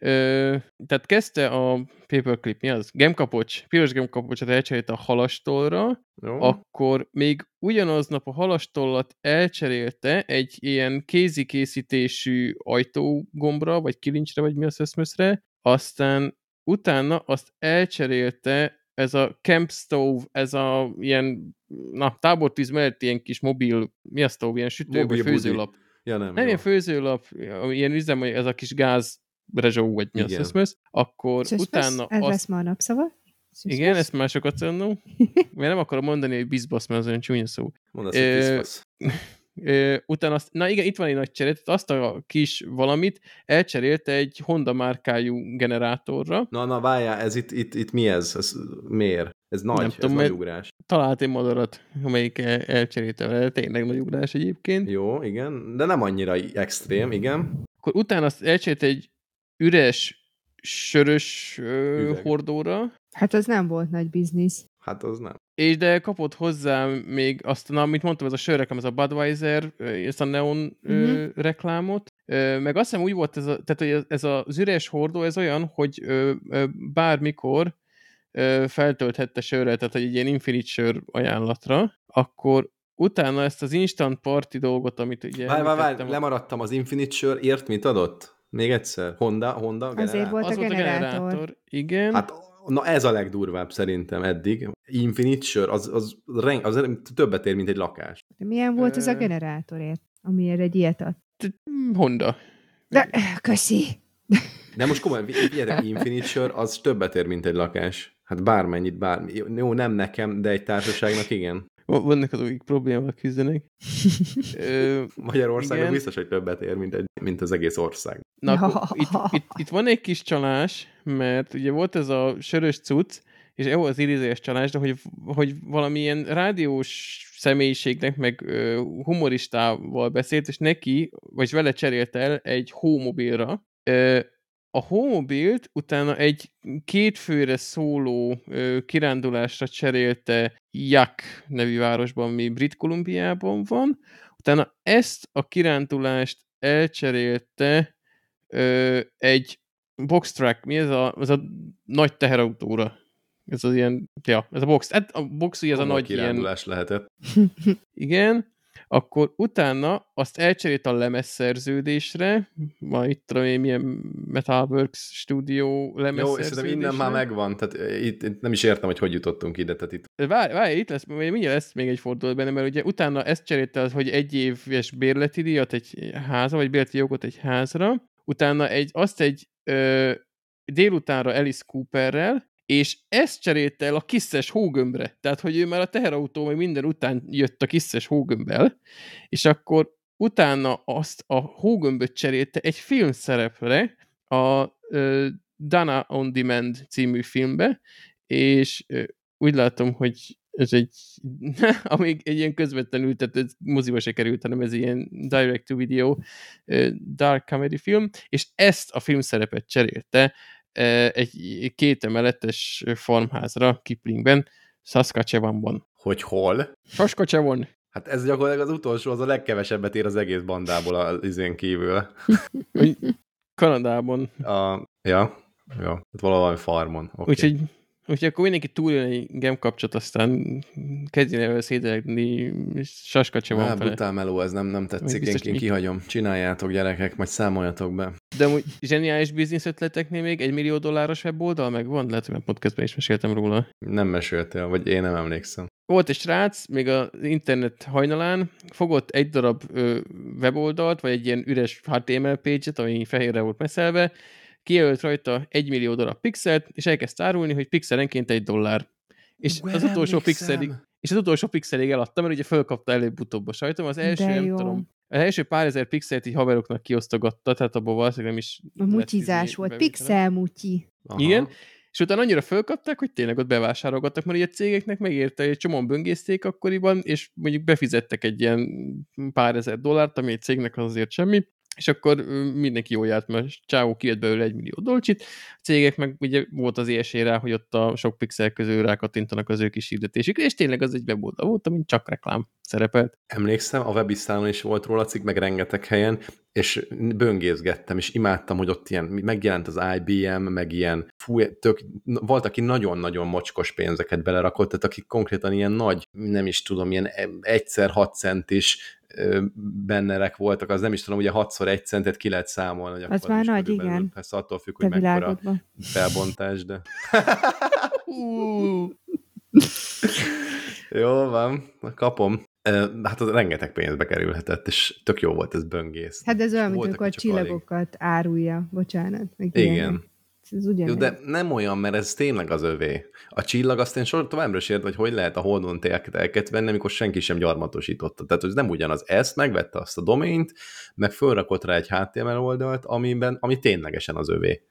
Ö, tehát kezdte a paperclip, mi az? Gemkapocs, piros gemkapocsot elcserélte a halastolra, Jó? akkor még ugyanaznap a halastollat elcserélte egy ilyen kézikészítésű ajtógombra, vagy kilincsre, vagy mi az összmöszre, aztán utána azt elcserélte ez a camp stove, ez a ilyen, na, tábortűz mellett ilyen kis mobil, mi a stove, ilyen sütő, Mobil vagy budi. főzőlap. Ja, nem. Nem jó. ilyen főzőlap, ilyen üzem, ez a kis gáz rezsó, vagy mi az összmösz, akkor Szöszmösz, utána ez azt lesz ma a napszava. Szöszmösz. igen, ezt másokat mondom. Mert nem akarom mondani, hogy bizbasz, mert az olyan csúnya szó. Mondd azt, hogy Ö, utána azt, na igen, itt van egy nagy csere, tehát azt a kis valamit elcserélte egy Honda márkájú generátorra. Na, na, várjál, ez itt, itt, itt mi ez? Ez miért? Ez nagy, Nem ez tudom, nagy ugrás. Talált egy madarat, amelyik el, elcserélte vele, tényleg nagy ugrás egyébként. Jó, igen, de nem annyira extrém, igen. Akkor utána azt elcserélte egy üres, sörös ö, Üveg. hordóra, Hát az nem volt nagy biznisz. Hát az nem. és de kapott hozzá még azt, na, amit mondtam, ez a sörreklám, ez a Budweiser, ö, ezt a Neon Mhm. uh-huh. reklámot, Ö, meg azt hiszem úgy volt ez, a, tehát, hogy ez- ez az üres hordó, ez olyan, hogy ö, ö, bármikor ö, feltölthette sörrel, tehát egy ilyen infinite sör ajánlatra, akkor utána ezt az instant party dolgot, amit ugye Várj, várj, várj, említettem, lemaradtam az Infinite Sör, ért mit adott? Még egyszer. Honda, Honda Azért generál? volt az a volt a generátor. generátor, igen. Hát, na ez a legdurvább szerintem eddig. Infinite Sör, az, az, ren- az többet ér, mint egy lakás. De milyen volt ez a generátorért, amiért egy ilyet ad? Honda. De, köszi! De most komolyan, figyeljetek, Infinite Sör, az többet ér, mint egy lakás. Hát bármennyit, bármi. Jó, nem nekem, de egy társaságnak igen. Va- Vannak azok, akik problémával küzdenek. Ö, Magyarországon Igen. biztos, hogy többet ér, mint, egy, mint az egész ország. Na, akkor itt, itt, itt, van egy kis csalás, mert ugye volt ez a sörös cucc, és jó az idézőjes csalás, de hogy, hogy valamilyen rádiós személyiségnek, meg ö, humoristával beszélt, és neki, vagy vele cserélt el egy hómobilra. Ö, a hómobilt utána egy két főre szóló ö, kirándulásra cserélte Jak nevű városban, ami Brit Kolumbiában van. Utána ezt a kirándulást elcserélte ö, egy box truck, mi ez a, ez a nagy teherautóra? Ez az ilyen, ja, ez a box. Hát a box ugye ez a nagy ilyen, kirándulás lehetett. igen, akkor utána azt elcserélt a lemezszerződésre, ma itt tudom én, milyen Metalworks stúdió Jó, és lemezszerződésre. szerintem innen már megvan, tehát eh, itt, itt nem is értem, hogy hogy jutottunk ide, tehát itt Várj, várj, itt lesz, mindjárt lesz még egy fordulat benne, mert ugye utána ezt cserélte az, hogy egy éves bérleti díjat egy házra, vagy bérleti jogot egy házra, utána egy, azt egy ö, délutánra Alice Cooperrel, és ezt cserélte el a kiszes hógömbre. Tehát, hogy ő már a teherautó, meg minden után jött a kiszes hógömbbel, és akkor utána azt a hógömböt cserélte egy filmszerepre, a ö, Dana on Demand című filmbe, és ö, úgy látom, hogy ez egy, amíg egy ilyen közvetlenül, tehát ez moziba se került, hanem ez ilyen direct-to-video dark comedy film, és ezt a filmszerepet cserélte egy két emeletes farmházra Kiplingben, Saskatchewanban. hogy hol? Saskatchewan. Hát ez gyakorlatilag az utolsó, az a legkevesebbet ér az egész bandából az izén kívül. Kanadában. A, ja, ja, hát valahol farmon. Okay. Úgyhogy, úgyhogy akkor mindenki túljön egy game kapcsot, aztán kezdjen el szédelegni Saskatchewan Á, fele. brutál meló, ez nem, nem tetszik, én, biztos én kihagyom. Csináljátok gyerekek, majd számoljatok be. De amúgy zseniális biznisz ötleteknél még egy millió dolláros weboldal megvan? Lehet, hogy már podcastban is meséltem róla. Nem meséltél, vagy én nem emlékszem. Volt egy srác, még az internet hajnalán, fogott egy darab ö, weboldalt, vagy egy ilyen üres HTML page-et, ami fehérre volt meszelve, kijelölt rajta egy millió darab pixelt, és elkezdte árulni, hogy pixelenként egy dollár. És Ú, az utolsó pixelig, és az utolsó pixelig eladta, mert ugye fölkapta előbb-utóbb a sajtom. Az első, nem tudom, az első pár ezer pixelt így haveroknak kiosztogatta, tehát abból valószínűleg nem is A mutyizás izé volt, pixel mutyi. Aha. Igen, és utána annyira fölkapták, hogy tényleg ott bevásárolgattak, mert ugye a cégeknek megérte, hogy egy csomóan böngészték akkoriban, és mondjuk befizettek egy ilyen pár ezer dollárt, ami egy cégnek az azért semmi, és akkor mindenki jól járt, mert Csávó kijött belőle egy millió dolcsit, a cégek meg ugye volt az esély rá, hogy ott a sok pixel közül rákattintanak az ő kis hirdetésükre, és tényleg az egy weboldal volt, amin csak reklám szerepelt. Emlékszem, a webisztálon is volt róla cikk, meg rengeteg helyen, és böngészgettem, és imádtam, hogy ott ilyen, megjelent az IBM, meg ilyen, fú, tök, volt, aki nagyon-nagyon mocskos pénzeket belerakott, tehát akik konkrétan ilyen nagy, nem is tudom, ilyen egyszer hat centis ö, bennerek voltak, az nem is tudom, ugye 6 egy centet ki lehet számolni. hogy Az már nagy, igen. Persze attól függ, Te hogy mekkora világodban. felbontás, de... Jó van, kapom. Hát az rengeteg pénzbe kerülhetett, és tök jó volt ez böngész. Hát ez olyan, mint amikor a csak alig. csillagokat árulja. Bocsánat. Meg Igen. ilyenek. Ez ugyanez. Jó, de nem olyan, mert ez tényleg az övé. A csillag azt én sor továbbra is hogy hogy lehet a holdon telket venni, amikor senki sem gyarmatosította. Tehát ez nem ugyanaz. Ezt megvette azt a domaint, meg fölrakott rá egy HTML oldalt, amiben, ami ténylegesen az övé.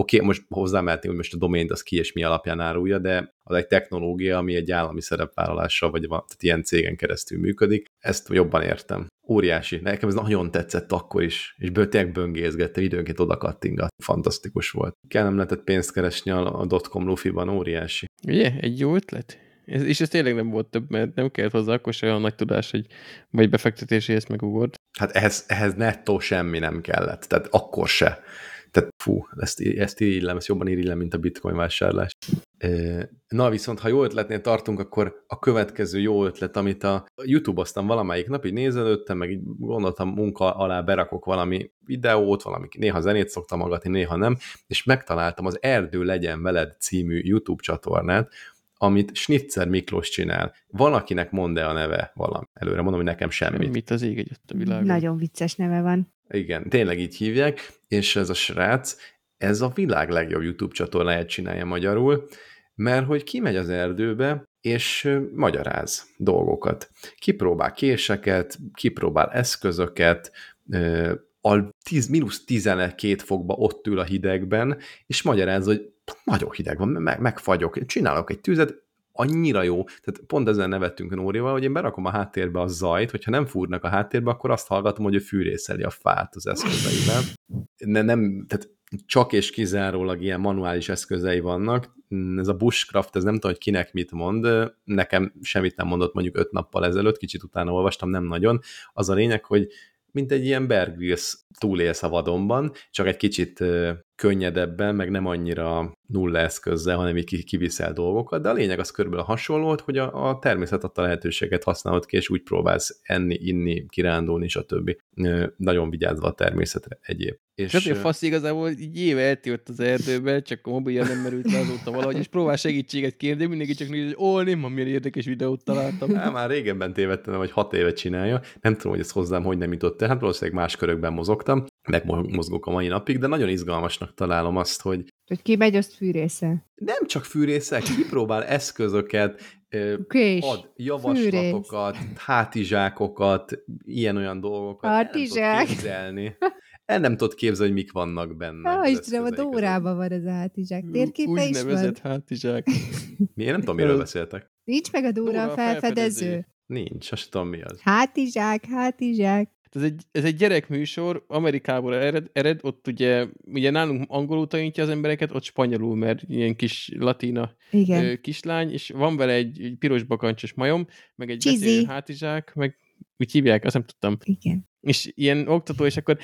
Oké, okay, most hozzámehetnénk, hogy most a domaint az ki és mi alapján árulja, de az egy technológia, ami egy állami szerepvállalással, vagy tehát ilyen cégen keresztül működik. Ezt jobban értem. Óriási. Nekem ez nagyon tetszett akkor is, és tényleg böngészgettem, időnként oda kattingat. Fantasztikus volt. Kell nem lehetett pénzt keresni a dotcom lufiban, óriási. Ugye? Egy jó ötlet? Ez, és ez tényleg nem volt több, mert nem kellett hozzá akkor se olyan nagy tudás, hogy vagy befektetéséhez megugort. Hát ehhez, ehhez nettó semmi nem kellett, tehát akkor se. Tehát fú, ezt, ezt irigylem, ezt jobban irigylem, mint a bitcoin vásárlás. Na viszont, ha jó ötletnél tartunk, akkor a következő jó ötlet, amit a YouTube-oztam valamelyik nap, így nézelődtem, meg így gondoltam munka alá berakok valami videót, valami, néha zenét szoktam magatni, néha nem, és megtaláltam az Erdő legyen veled című YouTube csatornát, amit Schnitzer Miklós csinál. Van, akinek mond -e a neve valami. Előre mondom, hogy nekem semmit. Mit az ég egy a világon. Nagyon vicces neve van. Igen, tényleg így hívják, és ez a srác, ez a világ legjobb YouTube csatornáját csinálja magyarul, mert hogy kimegy az erdőbe, és magyaráz dolgokat. Kipróbál késeket, kipróbál eszközöket, a 10, mínusz 12 fokba ott ül a hidegben, és magyaráz, hogy nagyon hideg van, meg, megfagyok, csinálok egy tüzet, annyira jó, tehát pont ezen nevettünk Nórival, hogy én berakom a háttérbe a zajt, hogyha nem fúrnak a háttérbe, akkor azt hallgatom, hogy ő fűrészeli a fát az eszközeivel. Ne, nem, tehát csak és kizárólag ilyen manuális eszközei vannak. Ez a bushcraft, ez nem tudom, hogy kinek mit mond, nekem semmit nem mondott mondjuk öt nappal ezelőtt, kicsit utána olvastam, nem nagyon. Az a lényeg, hogy mint egy ilyen Bear Grylls túlélsz a vadonban, csak egy kicsit könnyedebben, meg nem annyira nulla eszközzel, hanem így kiviszel dolgokat, de a lényeg az körülbelül hasonló, hogy a, a természet adta lehetőséget használod ki, és úgy próbálsz enni, inni, kirándulni, stb. Nagyon vigyázva a természetre egyéb. És hát, a fasz igazából így éve eltűnt az erdőbe, csak a mobilja nem merült le azóta valahogy, és próbál segítséget kérni, mindenki csak néz, hogy ó, nem, milyen érdekes videót találtam. Há, már régenben tévedtem, hogy hat évet csinálja. Nem tudom, hogy ez hozzám hogy nem jutott el. Hát valószínűleg más körökben mozogtam, meg mozgok a mai napig, de nagyon izgalmasnak találom azt, hogy hogy ki megy, azt fűrésze. Nem csak fűrészek, kipróbál eszközöket, Kés, ad javaslatokat, fűrész. hátizsákokat, ilyen-olyan dolgokat. Hátizsák. El nem tudod képzelni, hogy mik vannak benne. Ah, Istenem, a Dórában van ez a hátizsák. Térképe Úgy is van. hátizsák. Mi? Én nem tudom, miről beszéltek. Nincs meg a Dóra, Dóra felfedező. felfedező. Nincs, azt tudom mi az. Hátizsák, hátizsák. Ez egy, ez egy gyerekműsor, Amerikából ered, ered, ott ugye, ugye nálunk angolul tanítja az embereket, ott spanyolul, mert ilyen kis latina Igen. Ö, kislány, és van vele egy, egy piros bakancsos majom, meg egy beszélő hátizsák, meg úgy hívják, azt nem tudtam. Igen és ilyen oktató, és akkor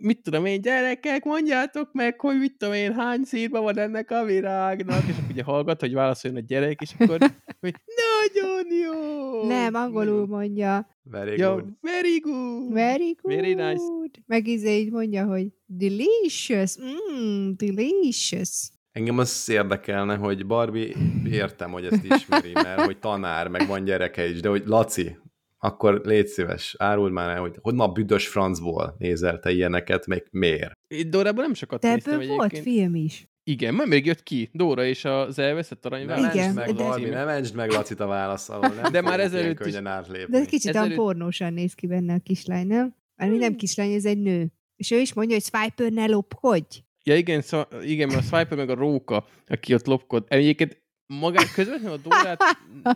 mit tudom én, gyerekek, mondjátok meg, hogy mit tudom én, hány szírba van ennek a virágnak, és akkor ugye hallgat, hogy válaszoljon a gyerek, és akkor hogy nagyon jó! Nem, angolul mondja. Very good. very good. Very good. Very nice. Meg izé így mondja, hogy delicious, mm, delicious. Engem az érdekelne, hogy Barbie, értem, hogy ezt ismeri, mert hogy tanár, meg van gyereke is, de hogy Laci, akkor légy szíves, áruld már el, hogy hogy ma büdös francból nézel te ilyeneket, meg miért? Itt Dórában nem sokat De néztem ebből volt film is. Igen, majd még jött ki. Dóra és az elveszett aranyvállalat. Mentsd meg, Barbie, ne mentsd meg Lacit a válasz alól. Nem de már ezelőtt is. De kicsit ezelőtt... pornósan néz ki benne a kislány, nem? Mert nem hmm. kislány, ez egy nő. És ő is mondja, hogy Swiper ne lopkodj. Ja igen, szó, igen, mert a Swiper meg a Róka, aki ott lopkod. Egyébként magát közvetlenül a Dórát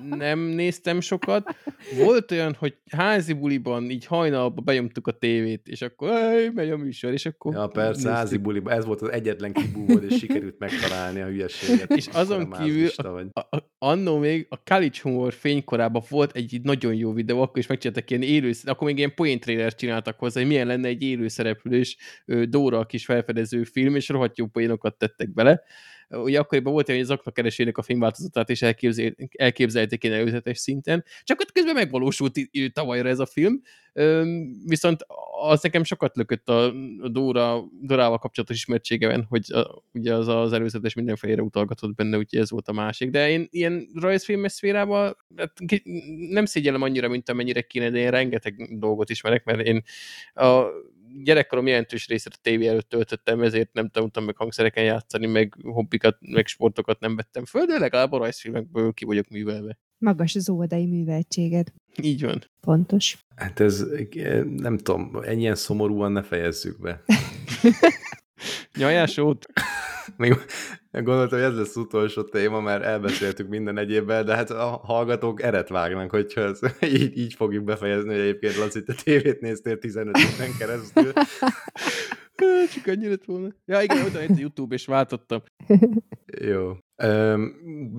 nem néztem sokat. Volt olyan, hogy házi buliban így hajnalban bejomtuk a tévét, és akkor hey, megy a műsor, és akkor... Ja, persze, néztük. házi buliban. Ez volt az egyetlen kibúvod, és sikerült megtalálni a hülyeséget. És azon kívül, a, a, annó még a College Humor fénykorában volt egy nagyon jó videó, akkor is megcsináltak ilyen élő, akkor még ilyen point trailer csináltak hozzá, hogy milyen lenne egy élő szereplős Dóra a kis felfedező film, és rohadt jó poénokat tettek bele ugye akkoriban volt, hogy az aknakeresőnek a filmváltozatát is elképzel, elképzelték én előzetes szinten, csak ott közben megvalósult tavalyra ez a film, viszont az nekem sokat lökött a Dóra, Dorával kapcsolatos ismertségemen, hogy a, ugye az az előzetes mindenfélére utalgatott benne, úgyhogy ez volt a másik. De én ilyen rajzfilmes szférában hát, nem szégyellem annyira, mint amennyire kéne, de én rengeteg dolgot ismerek, mert én a gyerekkorom jelentős részét a tévé előtt töltöttem, ezért nem tanultam meg hangszereken játszani, meg hobbikat, meg sportokat nem vettem föl, de legalább a rajzfilmekből ki vagyok művelve. Magas az óvodai műveltséged. Így van. Pontos. Hát ez, nem tudom, ennyien szomorúan ne fejezzük be. Nyajásót. Még gondoltam, hogy ez lesz utolsó téma, mert elbeszéltük minden egyébben, de hát a hallgatók eret vágnak, hogyha ez, így, így fogjuk befejezni, hogy egyébként Laci, te tévét néztél 15 éven keresztül. Csak annyi lett volna. Ja, igen, oda egy YouTube, és váltottam. Jó. Üm,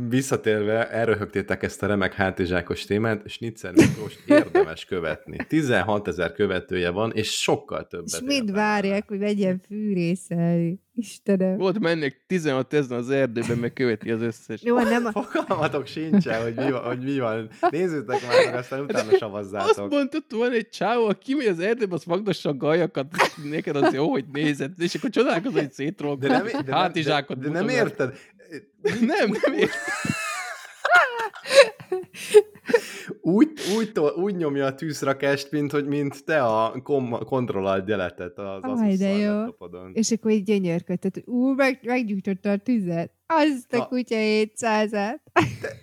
visszatérve, elröhögtétek ezt a remek hátizsákos témát, Snitzer Miklós érdemes követni. 16 ezer követője van, és sokkal többet. És mind várják, hogy legyen fűrészelni. Istenem. Volt mennek 16 ezen az erdőben, meg követi az összes. Jó, nem a... Fogalmatok sincsen, hogy mi van. Hogy mi van. Nézzétek már, meg aztán utána savazzátok. Azt mondtad, van egy csávó, aki kimegy az erdőbe, az magdassa a gajakat, neked az jó, hogy nézed, és akkor csodálkozol, hogy szétrolkod. De nem, de, nem, de, de nem érted. Nem, nem érted. úgy, úgy, úgy nyomja a tűzrakást, mint, hogy mint te a kom- deletet az Aj, de jó. És akkor így gyönyörködtet, hogy ú, meg, meggyújtotta a tüzet. Azt a, a kutya 700-át. De,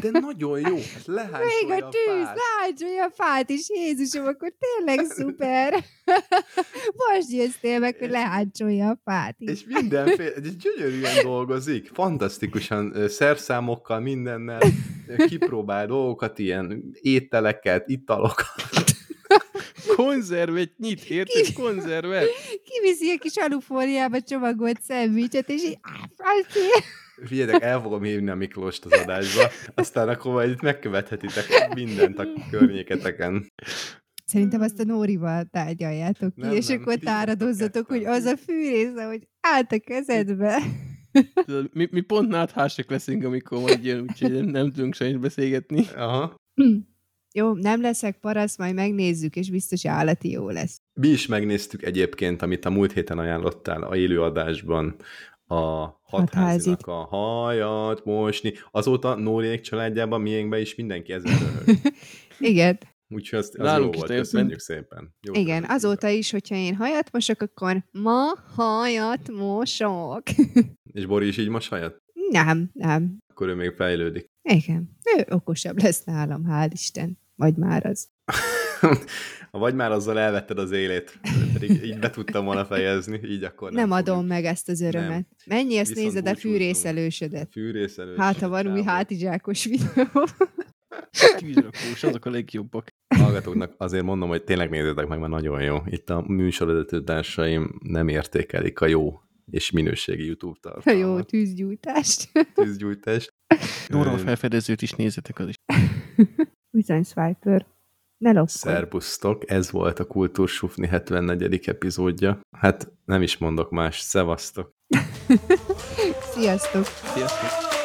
de nagyon jó. Még a tűz, leháncsolja a fát is. Jézusom, akkor tényleg szuper. Most jöttél meg, hogy leháncsolja a fát is. És mindenféle, és gyönyörűen dolgozik. Fantasztikusan szerszámokkal, mindennel kipróbál dolgokat, ilyen ételeket, italokat. konzervet nyit, érted? Ki... Konzervet. Kiviszi a kis alufóliába csomagolt szendvicset, és így Figyeljetek, el fogom hívni a Miklóst az adásba, aztán akkor majd itt megkövethetitek mindent a környéketeken. Szerintem azt a Nórival tárgyaljátok ki, nem, és nem, akkor táradozzatok, hogy az a fűrésze, hogy állt a kezedbe. Mi, mi pont náthások leszünk, amikor majd jön, úgyhogy nem tudunk sajnos beszélgetni. Aha. Jó, nem leszek parasz, majd megnézzük, és biztos állati jó lesz. Mi is megnéztük egyébként, amit a múlt héten ajánlottál a élőadásban, a hatházinak a hajat mosni. Azóta Nóriék családjában, miénkben is mindenki ezzel Igen. Úgyhogy az, az jó volt, köszönjük szépen. Jó Igen, köszönjük azóta is, hogyha én hajat mosok, akkor ma hajat mosok. És Bori is így mos hajat? Nem, nem. Akkor ő még fejlődik. Igen, ő okosabb lesz nálam, hál' Isten. Vagy már az. Vagy már azzal elvetted az élét, pedig így be tudtam volna fejezni, így akkor nem. Nem adom meg ezt az örömet. Nem. Mennyi ezt Viszont nézed a fűrészelősödet? Fűrészelősödet. Hát, ha van új hátizsákos videó. Tűzrakós, azok a legjobbak. Hallgatóknak azért mondom, hogy tényleg nézzétek meg, mert nagyon jó. Itt a műsorvezető társaim nem értékelik a jó és minőségi YouTube tartalmat. A jó tűzgyújtást. Tűzgyújtást. Jóra a felfedezőt is nézzetek az is. Bizony, Swiper. Ne. Szerbusztok, ez volt a Kultúrsufni 74. epizódja. Hát nem is mondok más, szevasztok. Sziasztok. Sziasztok.